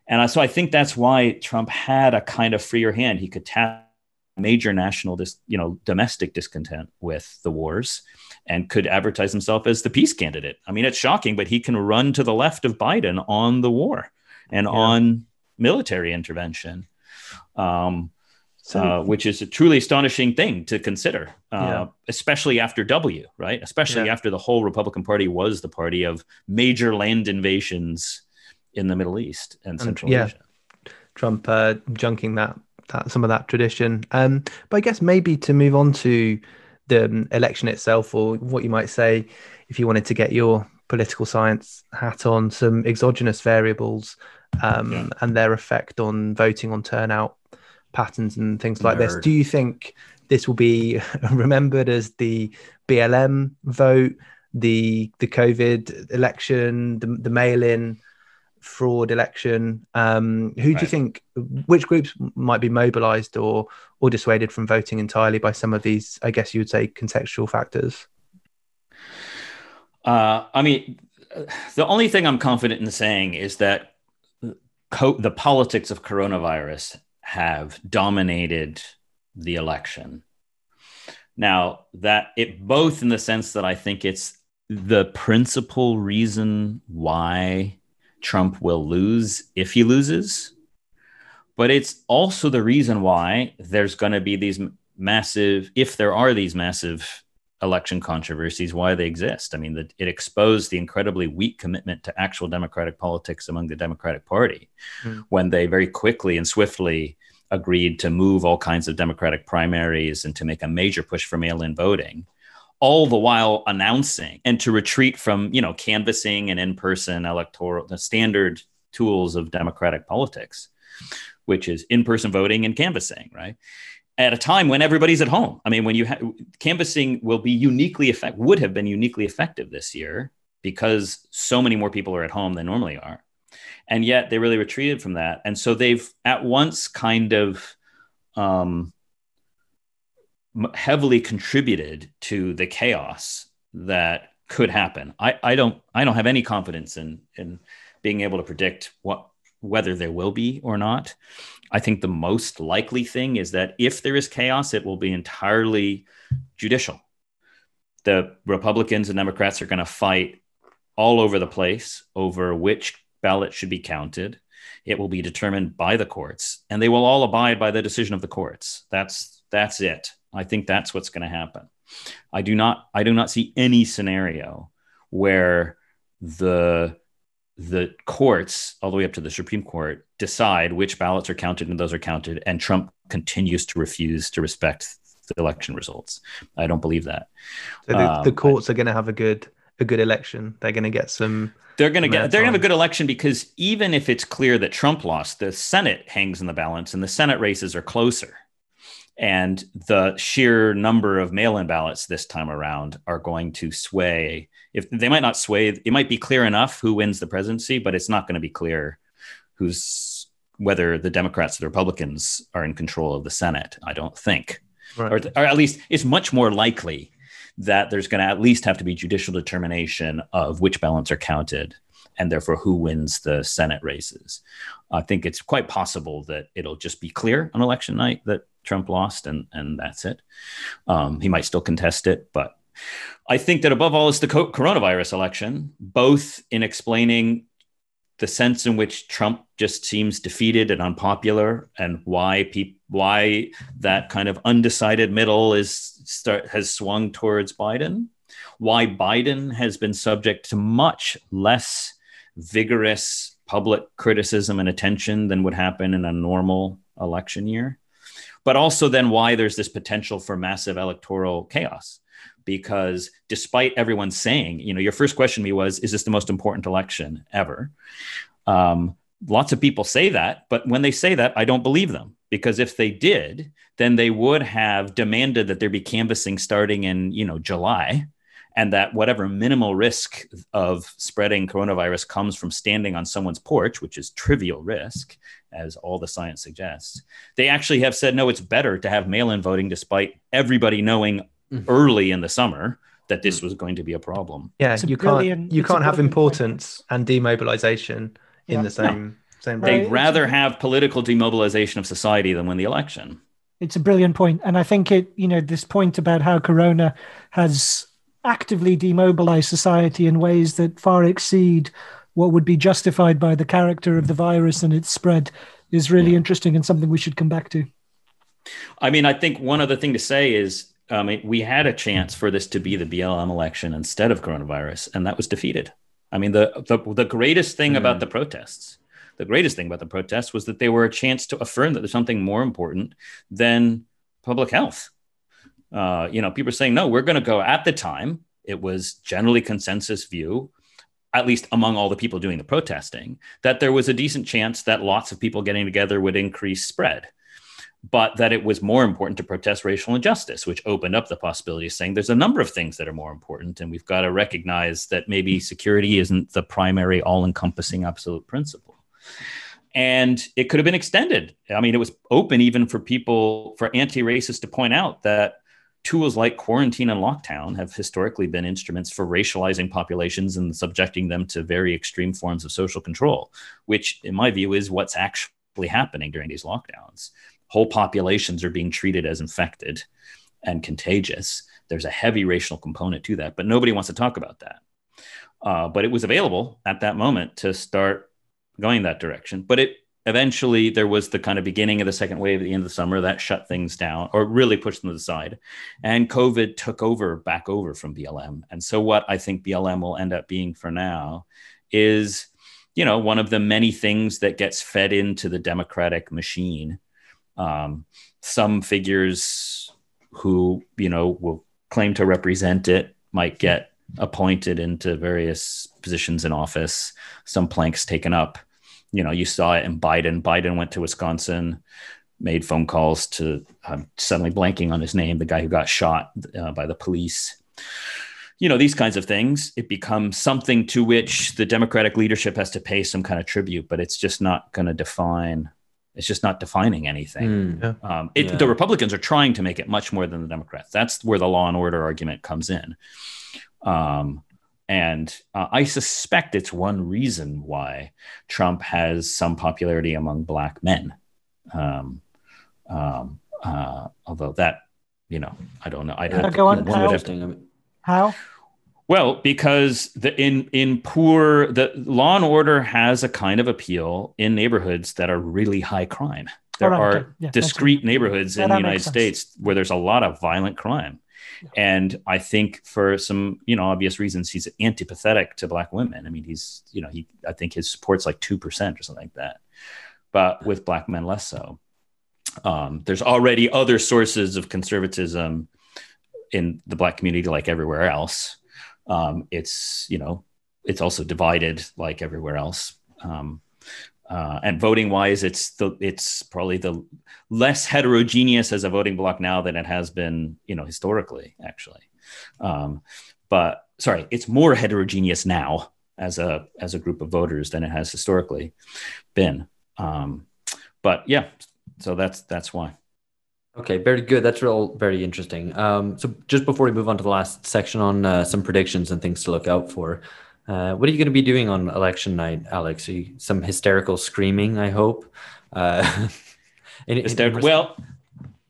And so I think that's why Trump had a kind of freer hand. He could tap major national, dis, you know, domestic discontent with the wars and could advertise himself as the peace candidate. I mean, it's shocking, but he can run to the left of Biden on the war and yeah. on military intervention, um, so, uh, which is a truly astonishing thing to consider, uh, yeah. especially after W, right? Especially yeah. after the whole Republican Party was the party of major land invasions in the Middle East and, and Central yeah. Asia. Trump uh, junking that that some of that tradition. Um, but I guess maybe to move on to the um, election itself, or what you might say, if you wanted to get your political science hat on, some exogenous variables um, yeah. and their effect on voting on turnout patterns and things like Nerd. this. Do you think this will be <laughs> remembered as the BLM vote, the the COVID election, the, the mail-in fraud election? Um, who right. do you think? Which groups might be mobilised or or dissuaded from voting entirely by some of these? I guess you would say contextual factors. Uh, I mean, the only thing I'm confident in saying is that co- the politics of coronavirus have dominated the election. Now, that it both in the sense that I think it's the principal reason why Trump will lose if he loses, but it's also the reason why there's going to be these massive, if there are these massive election controversies, why they exist. I mean, the, it exposed the incredibly weak commitment to actual democratic politics among the Democratic Party mm. when they very quickly and swiftly agreed to move all kinds of Democratic primaries and to make a major push for mail in voting. All the while announcing and to retreat from, you know, canvassing and in-person electoral, the standard tools of democratic politics, which is in-person voting and canvassing, right? at a time when everybody's at home. I mean, when you have canvassing will be uniquely effective, would have been uniquely effective this year because so many more people are at home than normally are. And yet they really retreated from that. And so they've at once kind of um, heavily contributed to the chaos that could happen. I, I don't I don't have any confidence in in being able to predict what whether there will be or not. I think the most likely thing is that if there is chaos, it will be entirely judicial. The Republicans and Democrats are going to fight all over the place over which ballot should be counted. It will be determined by the courts, and they will all abide by the decision of the courts. That's that's it. I think that's what's going to happen. I do not I do not see any scenario where the the courts, all the way up to the Supreme Court, decide which ballots are counted and those are counted, and Trump continues to refuse to respect the election results. I don't believe that. So the, um, the courts are going to have a good a good election. They're going to get some. They're going to get. They're going to have a good election because even if it's clear that Trump lost, the Senate hangs in the balance, and the Senate races are closer and the sheer number of mail-in ballots this time around are going to sway. If they might not sway it might be clear enough who wins the presidency but it's not going to be clear who's whether the democrats or the republicans are in control of the senate i don't think. Right. or, or at least it's much more likely that there's going to at least have to be judicial determination of which ballots are counted and therefore who wins the senate races. I think it's quite possible that it'll just be clear on election night that Trump lost, and and that's it. Um, he might still contest it, but I think that above all is the coronavirus election, both in explaining the sense in which Trump just seems defeated and unpopular, and why why that kind of undecided middle is start, has swung towards Biden, why Biden has been subject to much less vigorous public criticism and attention than would happen in a normal election year, but also then why there's this potential for massive electoral chaos because despite everyone saying, you know, your first question to me was, is this the most important election ever? Um, lots of people say that, but when they say that, I don't believe them because if they did, then they would have demanded that there be canvassing starting in, you know, July and that whatever minimal risk of spreading coronavirus comes from standing on someone's porch, which is trivial risk, as all the science suggests, they actually have said no, it's better to have mail in voting despite everybody knowing mm-hmm. early in the summer that this mm. was going to be a problem. Yeah, you can't you can't have importance point. and demobilization in the same no. same. They'd rather have political demobilization of society than win the election. It's a brilliant point, and I think it you know this point about how Corona has actively demobilized society in ways that far exceed what would be justified by the character of the virus and its spread is really interesting and something we should come back to. I mean, I think one other thing to say is I mean, we had a chance for this to be the BLM election instead of coronavirus, and that was defeated. I mean, the the, the greatest thing mm. about the protests, the greatest thing about the protests was that they were a chance to affirm that there's something more important than public health. Uh, you know, people are saying, no, we're going to go. At the time, it was generally consensus view, at least among all the people doing the protesting, that there was a decent chance that lots of people getting together would increase spread but that it was more important to protest racial injustice, which opened up the possibility of saying there's a number of things that are more important. And we've got to recognize that maybe security isn't the primary, all encompassing absolute principle. And it could have been extended. I mean, it was open even for people, for anti racists to point out that tools like quarantine and lockdown have historically been instruments for racializing populations and subjecting them to very extreme forms of social control, which, in my view, is what's actually happening during these lockdowns whole populations are being treated as infected and contagious. There's a heavy racial component to that, but nobody wants to talk about that. Uh, but it was available at that moment to start going that direction. But it eventually there was the kind of beginning of the second wave at the end of the summer that shut things down or really pushed them to the side. And COVID took over back over from BLM. And so what I think BLM will end up being for now is, you know, one of the many things that gets fed into the democratic machine um, some figures who you know will claim to represent it might get appointed into various positions in office. Some planks taken up. You know, you saw it in Biden. Biden went to Wisconsin, made phone calls to. I'm suddenly blanking on his name. The guy who got shot uh, by the police you know these kinds of things it becomes something to which the democratic leadership has to pay some kind of tribute but it's just not going to define it's just not defining anything. Mm. Um, it, yeah. The Republicans are trying to make it much more than the Democrats. That's where the law and order argument comes in. Um, and uh, I suspect it's one reason why Trump has some popularity among black men. Um, um uh, although that, you know, I don't know. I'd have to, go on. How? How? Well, because the in in poor the law and order has a kind of appeal in neighborhoods that are really high crime. There right, are okay. yeah, discrete neighborhoods in the United States where there's a lot of violent crime. And I think for some, you know, obvious reasons, he's antipathetic to black women. I mean, he's, you know, he I think his support's like two percent or something like that. But with black men less so. Um, there's already other sources of conservatism in the black community like everywhere else um, it's you know it's also divided like everywhere else. Um, uh, and voting wise, it's the it's probably the less heterogeneous as a voting block now than it has been, you know, historically, actually. Um, but sorry, it's more heterogeneous now as a as a group of voters than it has historically been. Um, but yeah, so that's that's why. Okay, very good. That's real, very interesting. Um, so just before we move on to the last section on uh, some predictions and things to look out for, uh, what are you going to be doing on election night, Alex? You, some hysterical screaming, I hope. Uh, <laughs> in, hysterical. In well,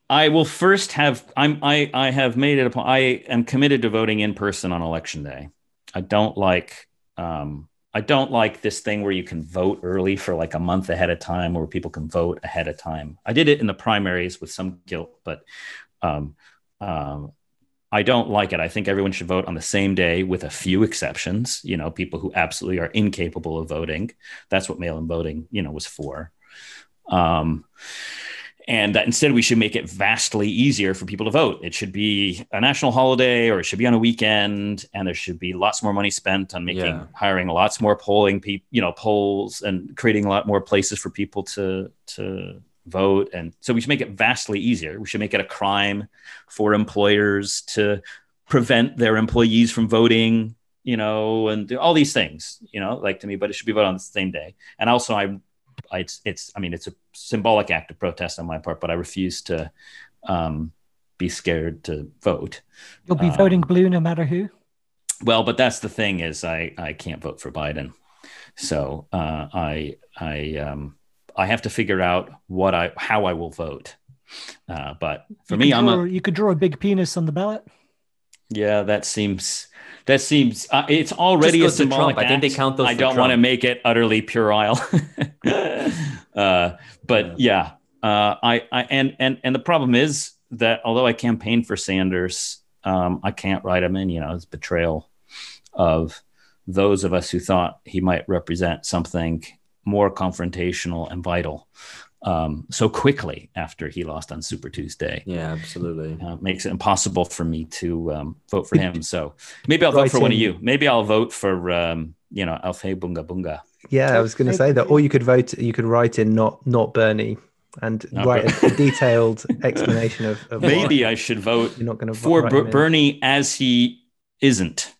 I will first have I'm I I have made it upon I am committed to voting in person on election day. I don't like um I don't like this thing where you can vote early for like a month ahead of time where people can vote ahead of time. I did it in the primaries with some guilt, but um, um, I don't like it. I think everyone should vote on the same day with a few exceptions, you know, people who absolutely are incapable of voting. That's what mail in voting, you know, was for. Um, and that instead we should make it vastly easier for people to vote. It should be a national holiday or it should be on a weekend, and there should be lots more money spent on making yeah. hiring lots more polling people, you know, polls and creating a lot more places for people to to vote. And so we should make it vastly easier. We should make it a crime for employers to prevent their employees from voting, you know, and all these things, you know, like to me, but it should be voted on the same day. And also I'm it's it's I mean it's a symbolic act of protest on my part, but I refuse to um, be scared to vote. You'll be um, voting blue no matter who. Well, but that's the thing is I I can't vote for Biden, so uh, I I um, I have to figure out what I how I will vote. Uh, but for you me, I'm a, you could draw a big penis on the ballot. Yeah, that seems that seems uh, it's already a symbolic. I think they count those. I don't want to make it utterly puerile. <laughs> uh, but yeah, uh, I, I and and and the problem is that although I campaigned for Sanders, um, I can't write him in. You know, it's betrayal of those of us who thought he might represent something more confrontational and vital um, so quickly after he lost on Super Tuesday. Yeah, absolutely. Uh, makes it impossible for me to um, vote for him. So maybe I'll vote for one of you. Maybe I'll vote for um, you know Aufhebunga Bunga. Yeah, I was going to say that, or you could vote. You could write in not not Bernie and not write a, a, detailed <laughs> explanation of. of maybe I should vote You're not going to for Ber- Bernie as he isn't.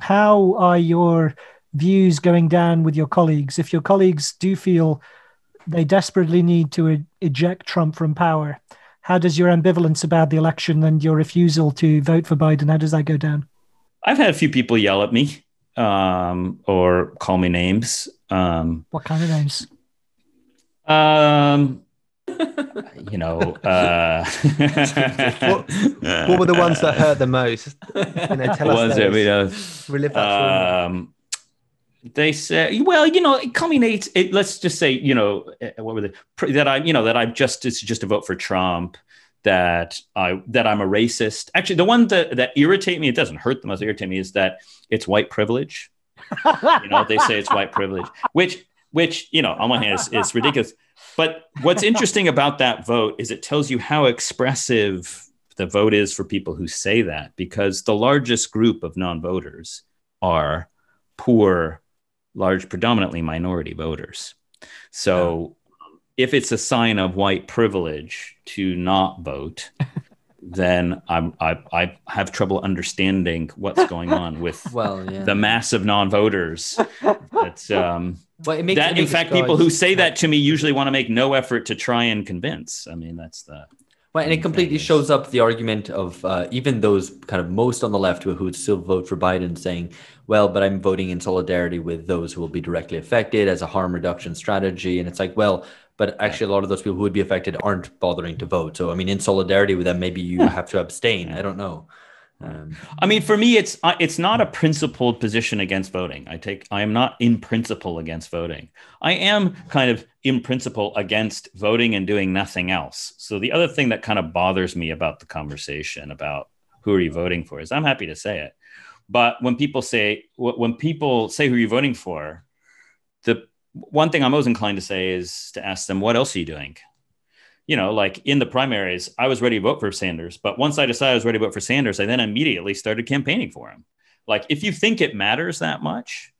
How are your views going down with your colleagues? If your colleagues do feel they desperately need to e- eject Trump from power. How does your ambivalence about the election and your refusal to vote for Biden, how does that go down? I've had a few people yell at me um, or call me names. Um, what kind of names? Um, <laughs> you know, uh, <laughs> what, what, were the ones that hurt the most? You know, tell us those. That, Relive that um, they say, well, you know, it culminates. It, let's just say, you know, eh, what were they that I, you know, that I'm just it's just a vote for Trump. That I that I'm a racist. Actually, the one that that irritate me, it doesn't hurt the most irritate me, is that it's white privilege. you know, they say it's white privilege, which which you know, on one hand, is ridiculous. But what's interesting about that vote is it tells you how expressive the vote is for people who say that, because the largest group of non-voters are poor large, predominantly minority voters. So yeah. if it's a sign of white privilege to not vote, <laughs> then I'm, I, I have trouble understanding what's going on with <laughs> well, yeah. the mass of non-voters. That's um, well, it makes, that in fact, people who say that to me usually want to make no effort to try and convince. I mean, that's the well, and it completely shows up the argument of uh, even those kind of most on the left who would still vote for Biden saying, well, but I'm voting in solidarity with those who will be directly affected as a harm reduction strategy. And it's like, well, but actually, a lot of those people who would be affected aren't bothering to vote. So, I mean, in solidarity with them, maybe you have to abstain. I don't know. Um, I mean, for me, it's it's not a principled position against voting. I take I am not in principle against voting. I am kind of in principle against voting and doing nothing else. So the other thing that kind of bothers me about the conversation about who are you voting for is I'm happy to say it, but when people say when people say who are you're voting for, the one thing I'm always inclined to say is to ask them what else are you doing you know, like in the primaries, I was ready to vote for Sanders. But once I decided I was ready to vote for Sanders, I then immediately started campaigning for him. Like, if you think it matters that much,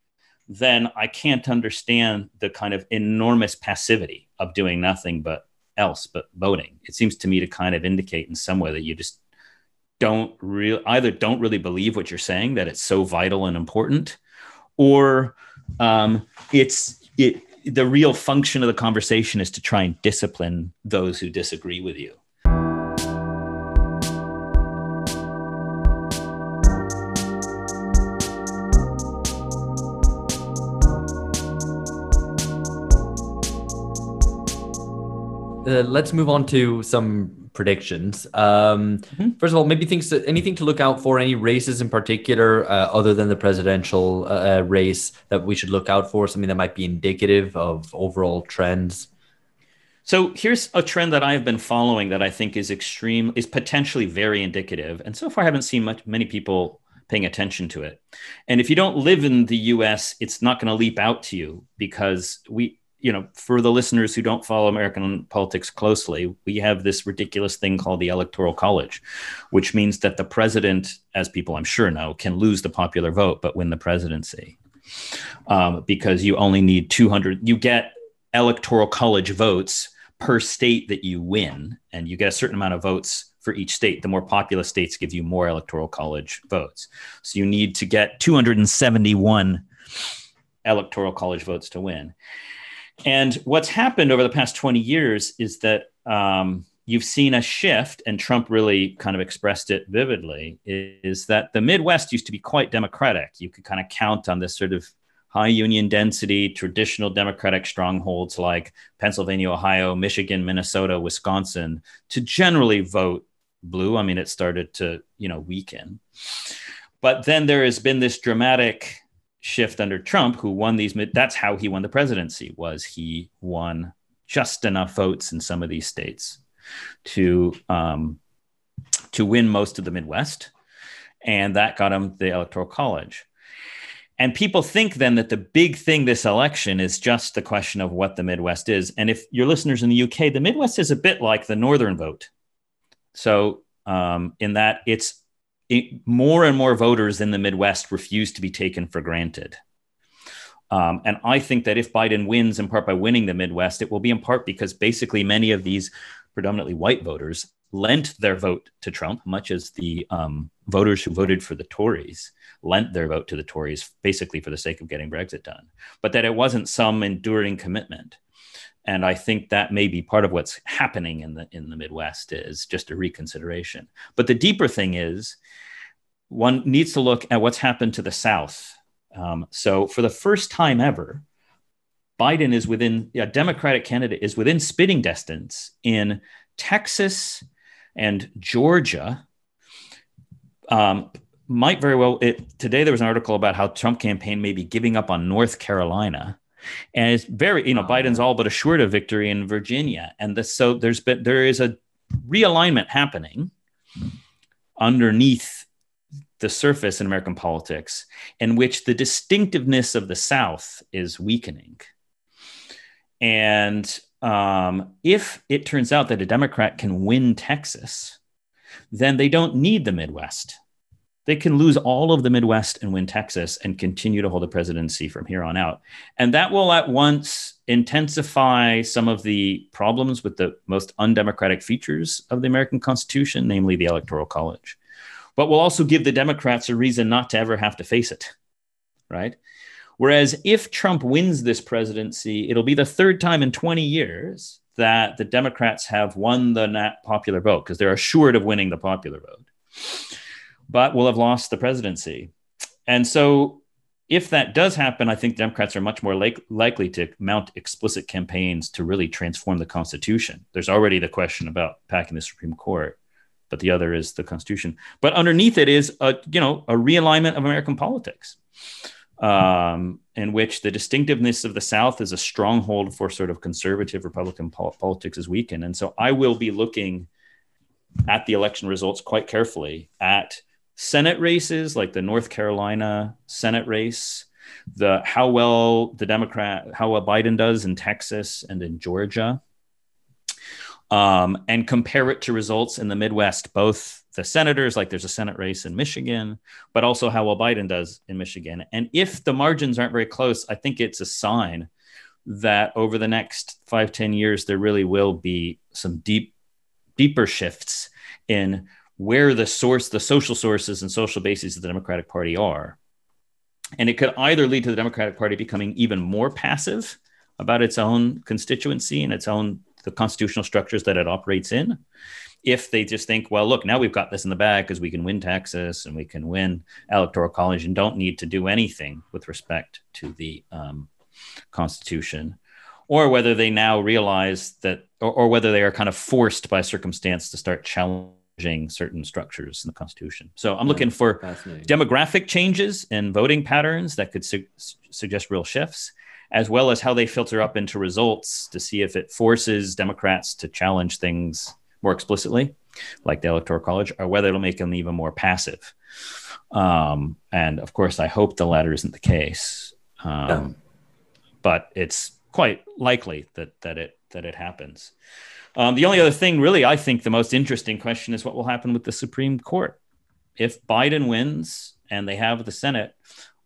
then I can't understand the kind of enormous passivity of doing nothing but else but voting. It seems to me to kind of indicate in some way that you just don't really either don't really believe what you're saying that it's so vital and important, or um, it's it the real function of the conversation is to try and discipline those who disagree with you. Uh, let's move on to some predictions. Um, mm-hmm. First of all, maybe things to, anything to look out for, any races in particular, uh, other than the presidential uh, uh, race that we should look out for, something that might be indicative of overall trends. So here's a trend that I've been following that I think is extreme, is potentially very indicative, and so far I haven't seen much many people paying attention to it. And if you don't live in the U.S., it's not going to leap out to you because we you know, for the listeners who don't follow American politics closely, we have this ridiculous thing called the Electoral College, which means that the president, as people I'm sure know, can lose the popular vote but win the presidency. Um, because you only need 200, you get Electoral College votes per state that you win, and you get a certain amount of votes for each state. The more populous states give you more Electoral College votes. So you need to get 271 Electoral College votes to win. And what's happened over the past 20 years is that um, you've seen a shift, and Trump really kind of expressed it vividly, is that the Midwest used to be quite Democratic. You could kind of count on this sort of high union density, traditional Democratic strongholds like Pennsylvania, Ohio, Michigan, Minnesota, Wisconsin to generally vote blue. I mean, it started to, you know, weaken. But then there has been this dramatic shift under Trump, who won these. That's how he won the presidency. Was he won just enough votes in some of these states to um, to win most of the Midwest, and that got him the Electoral College. And people think then that the big thing this election is just the question of what the Midwest is. And if your listeners in the UK, the Midwest is a bit like the Northern vote. So, um, in that it's it, more and more voters in the Midwest refuse to be taken for granted. Um, and I think that if Biden wins in part by winning the Midwest, it will be in part because basically many of these predominantly white voters lent their vote to Trump, much as the um, voters who voted for the Tories lent their vote to the Tories basically for the sake of getting Brexit done, but that it wasn't some enduring commitment. And I think that may be part of what's happening in the in the Midwest is just a reconsideration. But the deeper thing is, one needs to look at what's happened to the South. Um, so for the first time ever, Biden is within a Democratic candidate is within spitting distance in Texas and Georgia. Um, might very well it, today there was an article about how Trump campaign may be giving up on North Carolina and it's very you know biden's all but assured a victory in virginia. And the, so there's been there is a realignment happening underneath the surface in american politics in which the distinctiveness of the south is weakening. And um, if it turns out that a democrat can win texas then they don't need the midwest they can lose all of the Midwest and win Texas and continue to hold the presidency from here on out. And that will at once intensify some of the problems with the most undemocratic features of the American Constitution, namely the Electoral College. But will also give the Democrats a reason not to ever have to face it, right? Whereas if Trump wins this presidency, it'll be the third time in 20 years that the Democrats have won the popular vote because they're assured of winning the popular vote but will have lost the presidency. And so, if that does happen, I think Democrats are much more like, likely to mount explicit campaigns to really transform the Constitution. There's already the question about packing the Supreme Court, but the other is the Constitution. But underneath it is a you know a realignment of American politics, um, in which the distinctiveness of the South as a stronghold for sort of conservative Republican pol- politics is weakened. And so I will be looking at the election results quite carefully at Senate races, like the North Carolina Senate race, the how well the Democrat, how well Biden does in Texas and in Georgia, um, and compare it to results in the Midwest, both the senators, like there's a Senate race in Michigan, but also how well Biden does in Michigan. And if the margins aren't very close, I think it's a sign that over the next five ten years, there really will be some deep, deeper shifts in where the source, the social sources and social bases of the Democratic Party are. And it could either lead to the Democratic Party becoming even more passive about its own constituency and its own the constitutional structures that it operates in. If they just think, well, look, now we've got this in the bag because we can win Texas and we can win electoral college and don't need to do anything with respect to the um, Constitution, or whether they now realize that, or, or whether they are kind of forced by circumstance to start challenging certain structures in the Constitution. So I'm looking for demographic changes in voting patterns that could su- suggest real shifts, as well as how they filter up into results to see if it forces Democrats to challenge things more explicitly, like the Electoral College, or whether it'll make them even more passive. Um, and of course, I hope the latter isn't the case. Um, yeah. But it's quite likely that that it that it happens. Um, the only other thing, really, I think the most interesting question is what will happen with the Supreme Court if Biden wins and they have the Senate.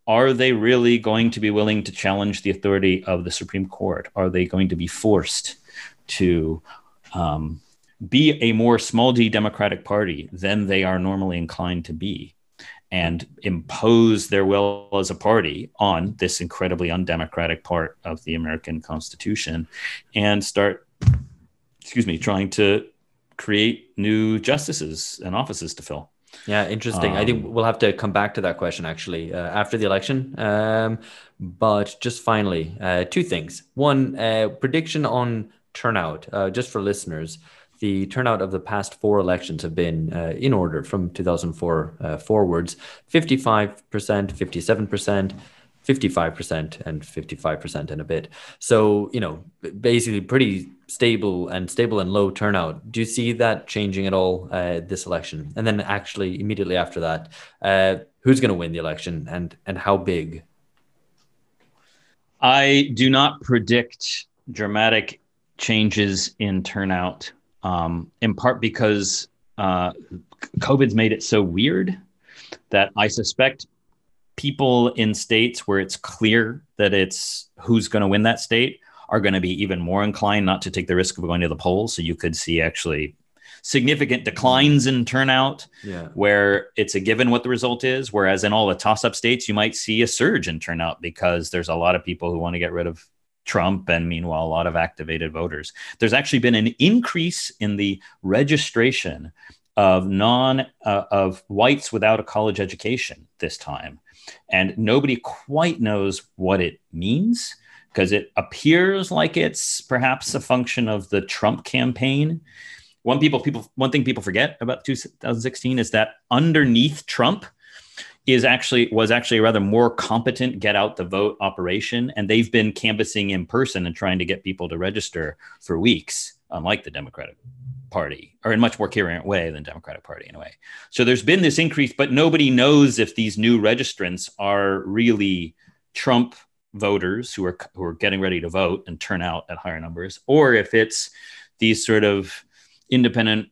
Are they really going to be willing to challenge the authority of the Supreme Court? Are they going to be forced to um, be a more small d Democratic Party than they are normally inclined to be? and impose their will as a party on this incredibly undemocratic part of the American Constitution and start, excuse me, trying to create new justices and offices to fill. Yeah, interesting. Um, I think um, we'll have to come back to that question actually uh, after the election. Um, but just finally, uh, two things. One, uh, prediction on turnout, uh, just for listeners the turnout of the past four elections have been uh, in order from 2004 uh, forwards 55%, 57%. 55% and 55% and a bit. So, you know, basically pretty stable and stable and low turnout. Do you see that changing at all uh, this election? And then actually immediately after that, uh, who's going to win the election and and how big? I do not predict dramatic changes in turnout um, in part because uh, COVID's made it so weird that I suspect people in states where it's clear that it's who's going to win that state are going to be even more inclined not to take the risk of going to the polls. So you could see actually significant declines in turnout yeah. where it's a given what the result is. Whereas in all the toss up states, you might see a surge in turnout because there's a lot of people who want to get rid of Trump and meanwhile a lot of activated voters. There's actually been an increase in the registration of non uh, of whites without a college education this time, and nobody quite knows what it means because it appears like it's perhaps a function of the Trump campaign. One people people one thing people forget about 2016 is that underneath Trump is actually was actually a rather more competent get out the vote operation and they've been canvassing in person and trying to get people to register for weeks unlike the democratic party or in much more coherent way than democratic party in a way so there's been this increase but nobody knows if these new registrants are really trump voters who are who are getting ready to vote and turn out at higher numbers or if it's these sort of independent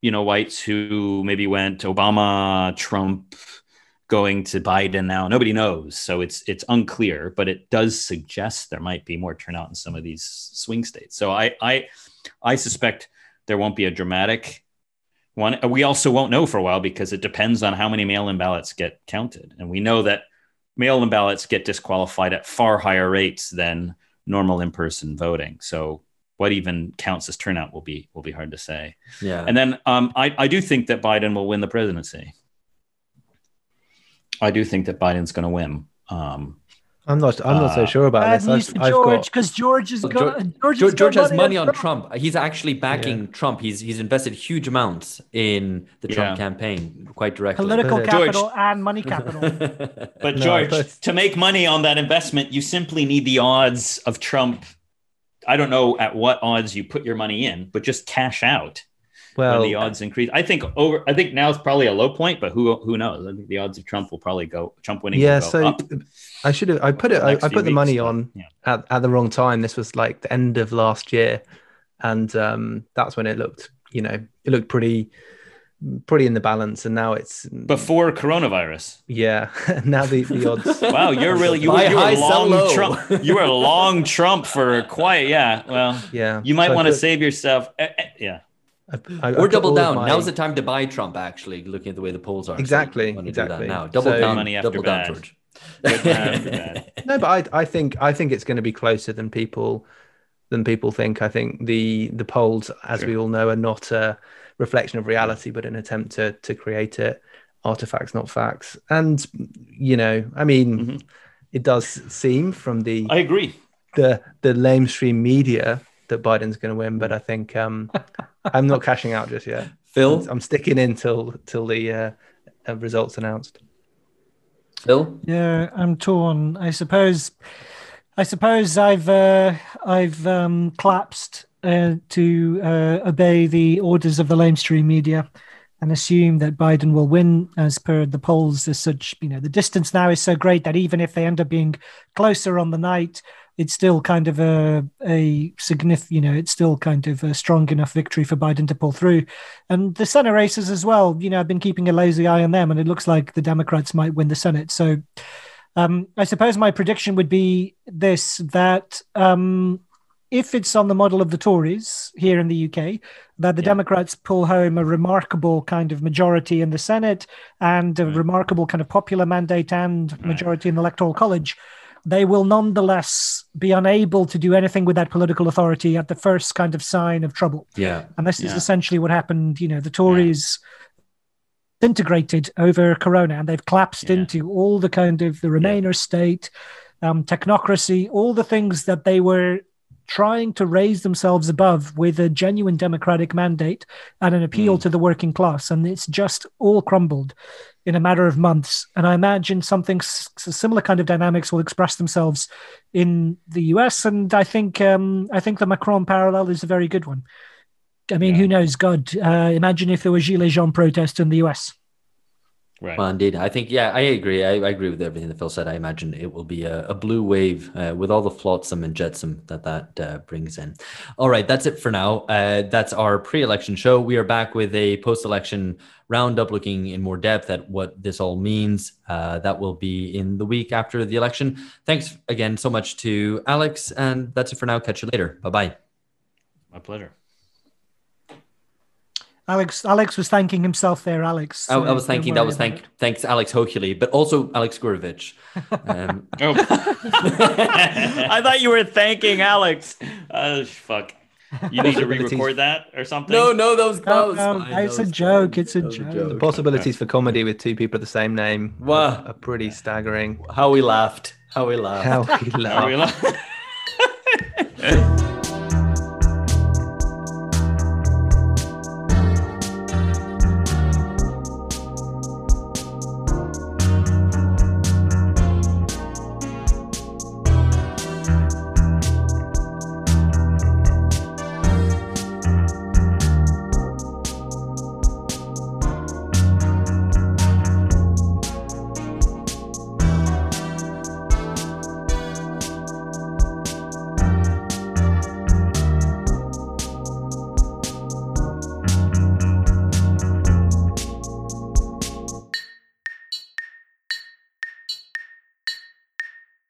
you know whites who maybe went obama trump going to Biden now. Nobody knows, so it's it's unclear, but it does suggest there might be more turnout in some of these swing states. So I I I suspect there won't be a dramatic one. We also won't know for a while because it depends on how many mail-in ballots get counted, and we know that mail-in ballots get disqualified at far higher rates than normal in-person voting. So what even counts as turnout will be will be hard to say. Yeah. And then um, I I do think that Biden will win the presidency. I do think that Biden's going to win. Um, I'm not. I'm not uh, so sure about bad this. News for George, because George is got, George, George, George has money on Trump. Trump. He's actually backing yeah. Trump. He's he's invested huge amounts in the Trump yeah. campaign, quite directly. Political but, capital George, and money capital. <laughs> but George, no, to make money on that investment, you simply need the odds of Trump. I don't know at what odds you put your money in, but just cash out well, the odds increase. I think over. I think now is probably a low point, but who who knows? I think the odds of Trump will probably go Trump winning. Yeah, so up. I should have. I put it. I, I, put the money weeks, on yeah. at, at the wrong time. This was like the end of last year, and um, that's when it looked. You know, it looked pretty pretty in the balance and now it's before coronavirus yeah <laughs> now the, the odds <laughs> wow you're really you, were, you were long trump you were a long trump for quite yeah well <laughs> yeah you might so want to save yourself eh, eh, yeah I, or double down. My... Now's the time to buy Trump. Actually, looking at the way the polls are. Exactly. So exactly. now, double so, down. Money after double bad. down, George. <laughs> no, but I, I think I think it's going to be closer than people than people think. I think the the polls, as sure. we all know, are not a reflection of reality, but an attempt to to create it. Artifacts, not facts. And you know, I mean, mm-hmm. it does seem from the. I agree the the lamestream media that Biden's going to win, but I think um, <laughs> I'm not cashing out just yet. Phil, I'm sticking in till till the uh, uh, results announced. Phil, yeah, I'm torn. I suppose, I suppose I've uh, I've um, collapsed uh, to uh, obey the orders of the lamestream media and assume that Biden will win as per the polls. As such, you know, the distance now is so great that even if they end up being closer on the night, it's still kind of a a significant, you know, it's still kind of a strong enough victory for Biden to pull through. And the Senate races as well, you know, I've been keeping a lazy eye on them, and it looks like the Democrats might win the Senate. So. Um, I suppose my prediction would be this that um, if it's on the model of the Tories here in the UK, that the yeah. Democrats pull home a remarkable kind of majority in the Senate and a right. remarkable kind of popular mandate and right. majority in the Electoral College, they will nonetheless be unable to do anything with that political authority at the first kind of sign of trouble. Yeah. And this yeah. is essentially what happened. You know, the Tories. Yeah. Integrated over Corona, and they've collapsed into all the kind of the Remainer state, um, technocracy, all the things that they were trying to raise themselves above with a genuine democratic mandate and an appeal mm. to the working class. And it's just all crumbled in a matter of months. And I imagine something similar kind of dynamics will express themselves in the US. And I think um, I think the Macron parallel is a very good one. I mean, yeah. who knows? God, uh, imagine if there was Gilets Jaunes protest in the US. Right. Well, indeed. I think, yeah, I agree. I, I, agree with everything that Phil said. I imagine it will be a, a blue wave uh, with all the flotsam and jetsam that that uh, brings in. All right, that's it for now. Uh, that's our pre election show. We are back with a post election roundup looking in more depth at what this all means. Uh, that will be in the week after the election. Thanks again so much to Alex. And that's it for now. Catch you later. Bye bye. My pleasure. Alex Alex was thanking himself there, Alex. I, I was thanking that was thank thanks Alex Hochuli, but also Alex Gourevitch. Um, <laughs> oh. <laughs> I thought you were thanking Alex. Oh fuck. You need to re-record that or something? No, no, that was, no, no, it's a joke. It's a joke. The possibilities for comedy with two people of the same name wow. are pretty staggering. How we laughed. How we laughed. How we laughed. How we laughed. <laughs>